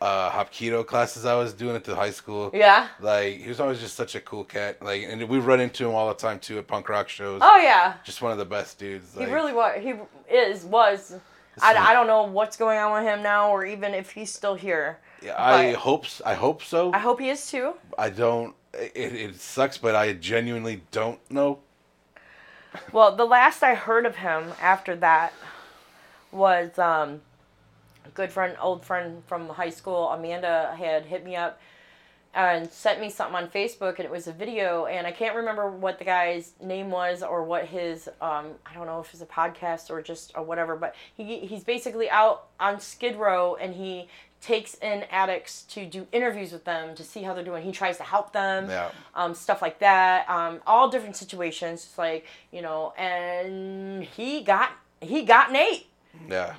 uh, Hapkido classes I was doing at the high school. yeah Like he was always just such a cool cat. Like, and we run into him all the time too at punk rock shows. oh yeah Just one of the best dudes. He really was. He is was. I, I don't know what's going on with him now, or even if he's still here. Yeah, I hope I hope so. I hope he is too. I don't. It, it sucks, but I genuinely don't know. Well, the last I heard of him after that was um, good friend, old friend from high school. Amanda had hit me up and sent me something on Facebook, and it was a video, and I can't remember what the guy's name was or what his um, I don't know if it's a podcast or just or whatever, but he he's basically out on Skid Row and he takes in addicts to do interviews with them to see how they're doing. He tries to help them Yeah. um, stuff like that. Um, all different situations, just like you know. And he got he got Nate, Yeah,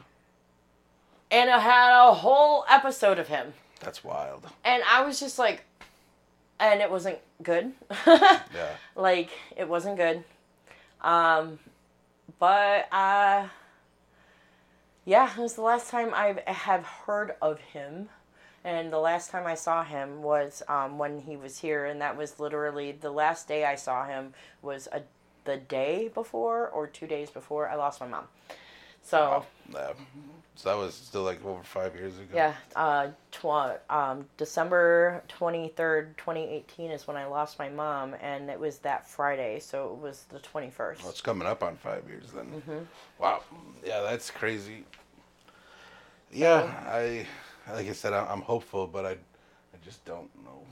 and it had a whole episode of him, that's wild. and I was just like, and it wasn't good. Yeah, like it wasn't good. Um, but uh, Yeah, it was the last time I have heard of him. And the last time I saw him was um, when he was here, and that was literally the last day I saw him was a, the day before or two days before I lost my mom. So Yeah. So that was still like over five years ago. yeah, uh, tw- um, December twenty third, twenty eighteen is when I lost my mom, and it was that Friday, so it was the twenty first. Well, it's coming up on five years then. Mm-hmm. Wow. Yeah, that's crazy. Yeah, I like I said, I'm hopeful, but I, I just don't know.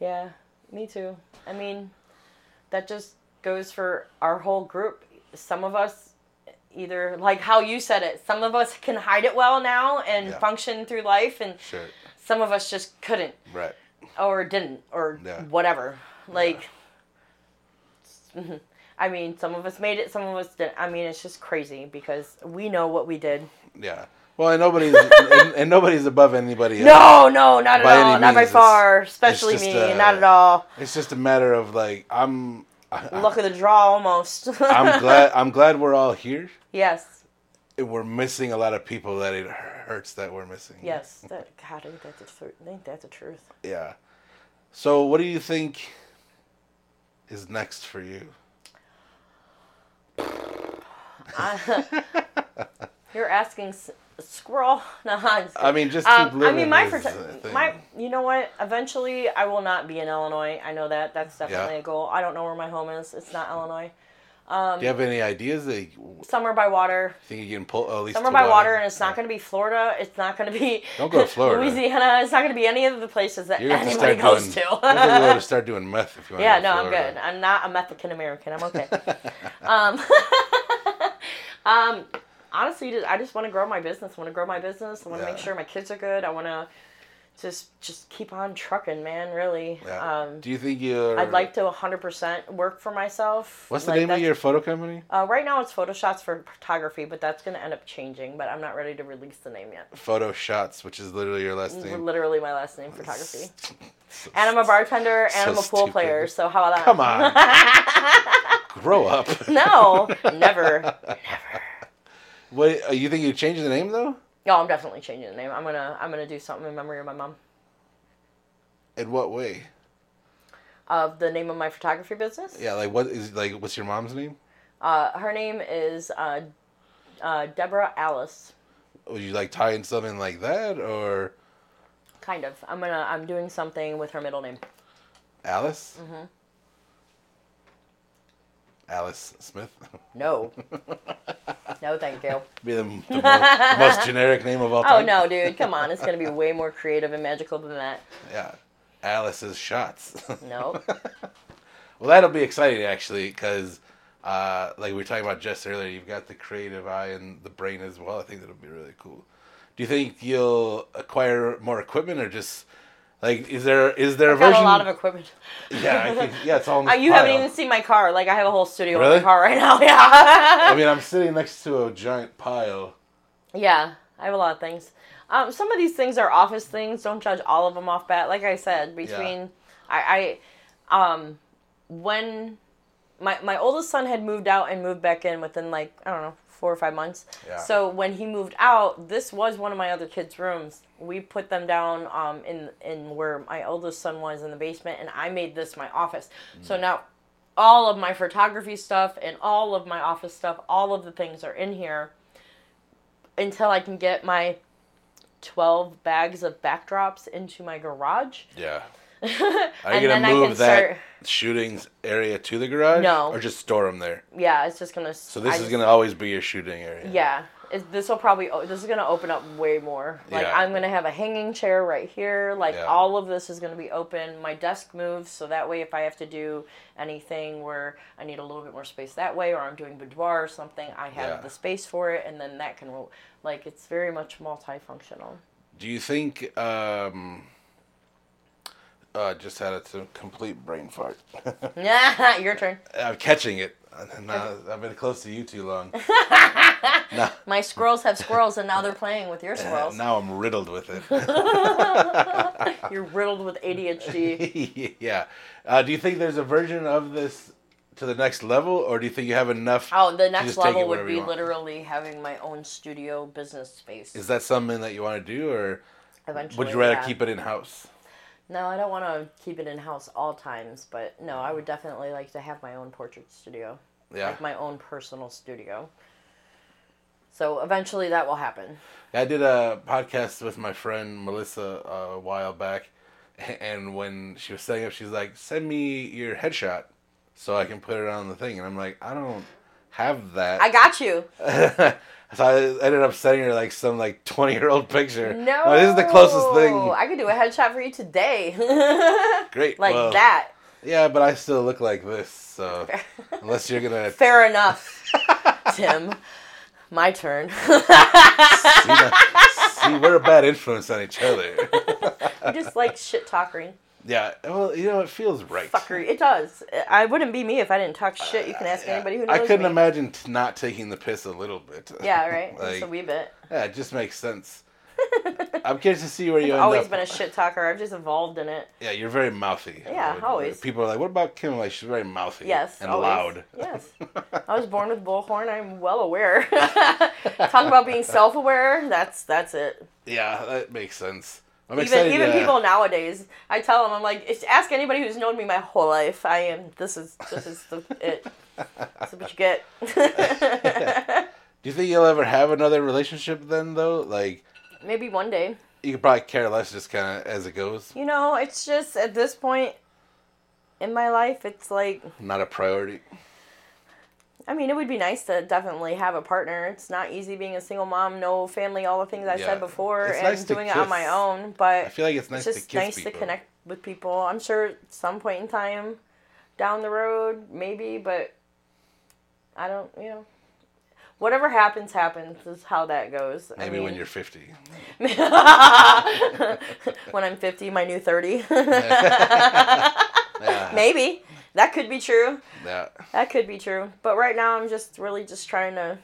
Yeah, me too. I mean, that just goes for our whole group. Some of us either like how you said it, some of us can hide it well now and Yeah. function through life and Sure. some of us just couldn't Right. or didn't or Yeah. whatever. Like Mhm. I mean, some of us made it, some of us didn't. I mean, it's just crazy because we know what we did. Yeah. Well, and nobody's and, and nobody's above anybody else. No, no, not at all. Not by far. Especially me. uh, not at all. It's just a matter of like I'm. I, Luck of the draw, almost. I'm glad. I'm glad we're all here. yes. We're missing a lot of people that it hurts that we're missing. Yes. That, God, ain't that the truth? Ain't that the truth? Yeah. So, what do you think is next for you? You're asking squirrel. No, I mean, just keep Um, I mean, my, is prote- the thing. my, you know what? Eventually, I will not be in Illinois. I know that. That's definitely Yeah. a goal. I don't know where my home is. It's not Illinois. do you have any ideas that you Somewhere by water. think you can pull at least Somewhere by water, and it's not going to be Florida. It's not going to be Don't go to Florida. Louisiana. It's not going to be any of the places that You're anybody goes doing. to. you have to start doing meth if you want. yeah, no, I'm good. I'm not a Mexican American. I'm okay. um, um, honestly, just- I just want to grow my business. I want to grow my business. I want to Yeah. make sure my kids are good. I want to just just keep on trucking, man. Really. Yeah. Um, do you think you're? I'd like to 100% work for myself. What's the Like, name of your photo company? Uh, right now, it's Photo Schatz for photography, but that's going to end up changing. But I'm not ready to release the name yet. Photo Schatz, which is literally your last name. Literally, my last name, photography. And I'm a bartender and So I'm a pool stupid. player. So how about that? Come on. Grow up. no, never, never. What uh, you think you change the name though? No, I'm definitely changing the name. I'm gonna I'm gonna do something in memory of my mom. In what way? Of the name of my photography business. Yeah, like what is like what's your mom's name? Uh, her name is uh, uh, Deborah Alice. Would you like tie in something like that or Kind of. I'm gonna I'm doing something with her middle name. Alice? Mm-hmm. Alice Smith. No. no, thank you. Be the, the, mo- the most generic name of all time. Oh no, dude, come on. It's gonna be way more creative and magical than that. Yeah, Alice's shots. No. well, that'll be exciting actually, because uh, like we were talking about just earlier, you've got the creative eye and the brain as well. I think that'll be really cool. Do you think you'll acquire more equipment, or just like is there is there a I've got version? a lot of equipment. yeah, I think, yeah, it's all. In Uh, you haven't even seen my car. Like I have a whole studio in my car right now. Yeah. I mean, I'm sitting next to a giant pile. Yeah, I have a lot of things. Um, some of these things are office things. Don't judge all of them off bat. Like I said, between I, I, um, when my my oldest son had moved out and moved back in within like I don't know four or five months. Yeah. So when he moved out, this was one of my other kids' rooms. We put them down um, in in where my oldest son was in the basement, and I made this my office. Mm. So now all of my photography stuff and all of my office stuff, all of the things are in here until I can get my 12 bags of backdrops into my garage. Yeah. Are you gonna I move that start. shooting area to the garage? No. Or just store them there? Yeah, it's just gonna. So this is gonna always be your shooting area. Yeah, it, this will probably. This is gonna open up way more. Like Yeah. I'm gonna have a hanging chair right here. Like Yeah. all of this is gonna be open. My desk moves so that way if I have to do anything where I need a little bit more space that way, or I'm doing boudoir or something, I have Yeah. the space for it, and then that can. Like it's very much multifunctional. Do you think? um uh, just had a complete brain fart. Yeah, your turn. I'm catching it. Now, I've been close to you too long. now, My squirrels have squirrels, and now they're playing with your squirrels. now I'm riddled with it. You're riddled with ADHD. yeah. Uh, do you think there's a version of this to the next level, or do you think you have enough? Oh, the next level would be literally having my own studio business space. Is that something that you want to do, or Eventually, would you rather yeah. keep it in house? No, I don't want to keep it in house all times, but no, I would definitely like to have my own portrait studio, Yeah, like my own personal studio. So eventually, that will happen. I did a podcast with my friend Melissa uh, a while back, and when she was setting up, she's like, "Send me your headshot, so I can put it on the thing." And I'm like, "I don't have that." I got you. so I ended up sending her like some like 20 year old picture. No, Oh, this is the closest thing. I could do a headshot for you today, Great. like well, that. Yeah, but I still look like this. So unless you're gonna Fair enough, Tim. My turn. that- see, we're a bad influence on each other. you just like shit talking, yeah. Well, you know, it feels right. fuckery. It does. I wouldn't be me if I didn't talk shit. You can uh, ask anybody who knows I couldn't me. imagine t- not taking the piss a little bit. Yeah, right. like, Just a wee bit. yeah, it just makes sense. I'm curious to see where you I've always up. been a shit talker. I've just evolved in it. Yeah, you're very mouthy. Yeah, When- always. People are like, "What about Kim?" Like, she's very mouthy. Yes. And always. loud. Yes. I was born with bullhorn. I'm well aware. Talk about being self-aware. That's that's it. Yeah, that makes sense. I'm Even excited. even uh, people nowadays, I tell them I'm like, ask anybody who's known me my whole life. I am. This is this is the it. This is what you get. Do you think you'll ever have another relationship then, though? Like, Maybe one day. you could probably care less, just kind of as it goes. You know, it's just at this point in my life, it's like Not a priority. I mean, it would be nice to definitely have a partner. It's not easy being a single mom, no family, all the things I Yeah. said before, It's and nice to doing it on my own. But I feel like it's nice it's to just kiss nice people. to connect with people. I'm sure at some point in time down the road, maybe, but I don't, you know. Whatever happens, happens is how that goes. I Maybe when you're 50. when I'm 50, my new 30. Yeah. maybe. That could be true. yeah. That could be true. But right now, I'm just really just trying to,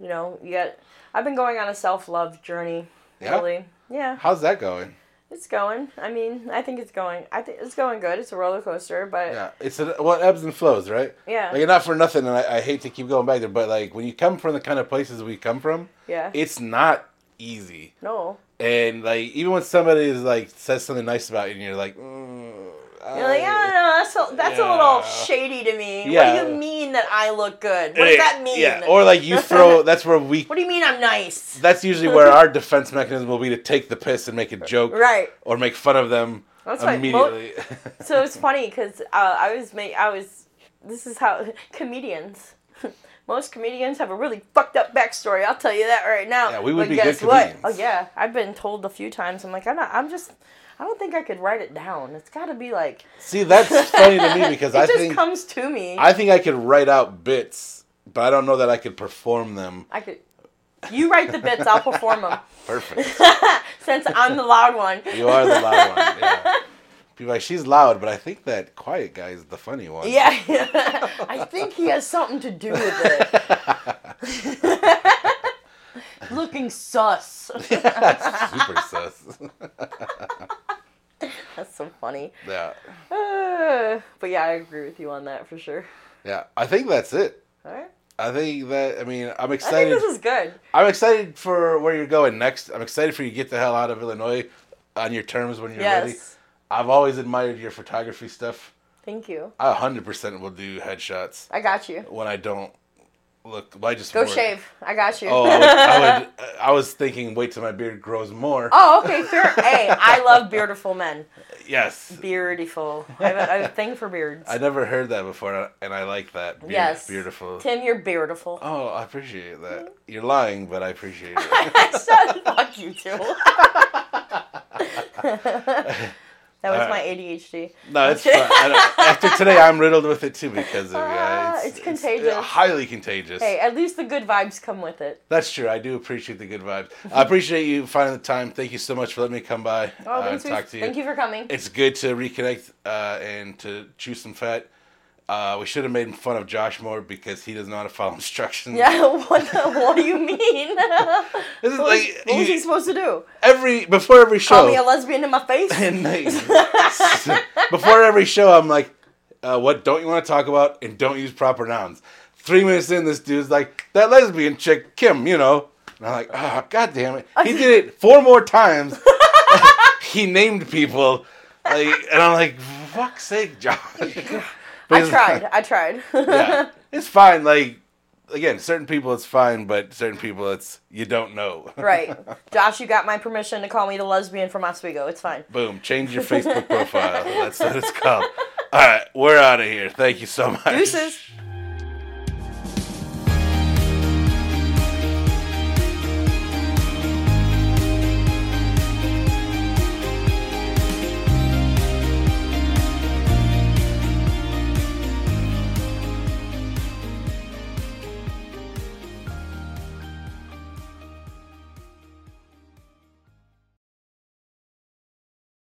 you know, you got. I've been going on a self love journey. Yeah? Really. Yeah, How's that going? it's going. I mean, I think it's going. I think it's going good. It's a roller coaster, but yeah. Yeah. It's a, well, it ebbs and flows, right? Yeah, like, not for nothing, and I, I hate to keep going back there, but like when you come from the kind of places we come from, Yeah. it's not easy. no. And like even when somebody is like says something nice about you, and you're like, mm, You're like, oh, no, that's a, that's a little shady to me. Yeah. What do you mean that I look good? What does that mean? Yeah. Or like you throw. that's where we. what do you mean I'm nice? That's usually where our defense mechanism will be to take the piss and make a joke Right. or make fun of them That's immediately. So it's funny because uh, I was ma- I was this is how comedians. Most comedians have a really fucked up backstory. I'll tell you that right now. Yeah, we would but be guess good what? comedians. Oh yeah, I've been told a few times. I'm like, I'm not. I'm just. I don't think I could write it down. It's got to be like. See, that's funny to me because it I just think comes to me. I think I could write out bits, but I don't know that I could perform them I could. You write the bits. I'll perform them. perfect. Since I'm the loud one. You are the loud one. Yeah. People like she's loud, but I think that quiet guy is the funny one. Yeah, I think he has something to do with it. Looking sus. Yeah, Super sus. That's so funny. yeah. Uh, but yeah, I agree with you on that for sure. Yeah. I think that's it. All right. I think that I mean I'm I think excited. this is good. I'm excited for where you're going next. I'm excited for you to get the hell out of Illinois on your terms when you're ready. I've always admired your photography stuff. Thank you. I 100% will do headshots I got you. when I don't look. I just Go work. shave. I got you. Oh, I, would, I, would, I was thinking, wait till my beard grows more. Oh, okay, fair. hey, I love beautiful men. Yes. Beautiful. I have, a, I have a thing for beards. I never heard that before, and I like that. Beard, yes. Beautiful. Tim, you're beautiful. Oh, I appreciate that. You're lying, but I appreciate it. Shut fuck you too. that was All my. ADHD. No, it's fine. After today, I'm riddled with it too because of Ah, yeah, it's contagious. highly contagious. Hey, at least the good vibes come with it. That's true. I do appreciate the good vibes. I appreciate you finding the time. Thank you so much for letting me come by Oh, uh, and for- talk to you. thank you for coming. It's good to reconnect uh, and to chew some fat. Uh, we should have made fun of Josh more because he doesn't know how to follow instructions. Yeah, what, the, what do you mean? what This is was, like what was he supposed to do? every before every show. Call me a lesbian in my face? and like, before every show, I'm like, uh, what don't you want to talk about, and don't use proper nouns. Three minutes in, this dude's like, that lesbian chick, Kim, you know. And I'm like, oh, god damn it. He did it four more times. he named people. Like, and I'm like, fuck's sake, Josh. But I tried. I tried. Yeah. It's fine. Like, again, certain people it's fine, but certain people it's, you don't know. right. Josh, you got my permission to call me the lesbian from Oswego. It's fine. Boom. Change your Facebook profile. That's what it's called. All right. We're out of here. Thank you so much. Deuces.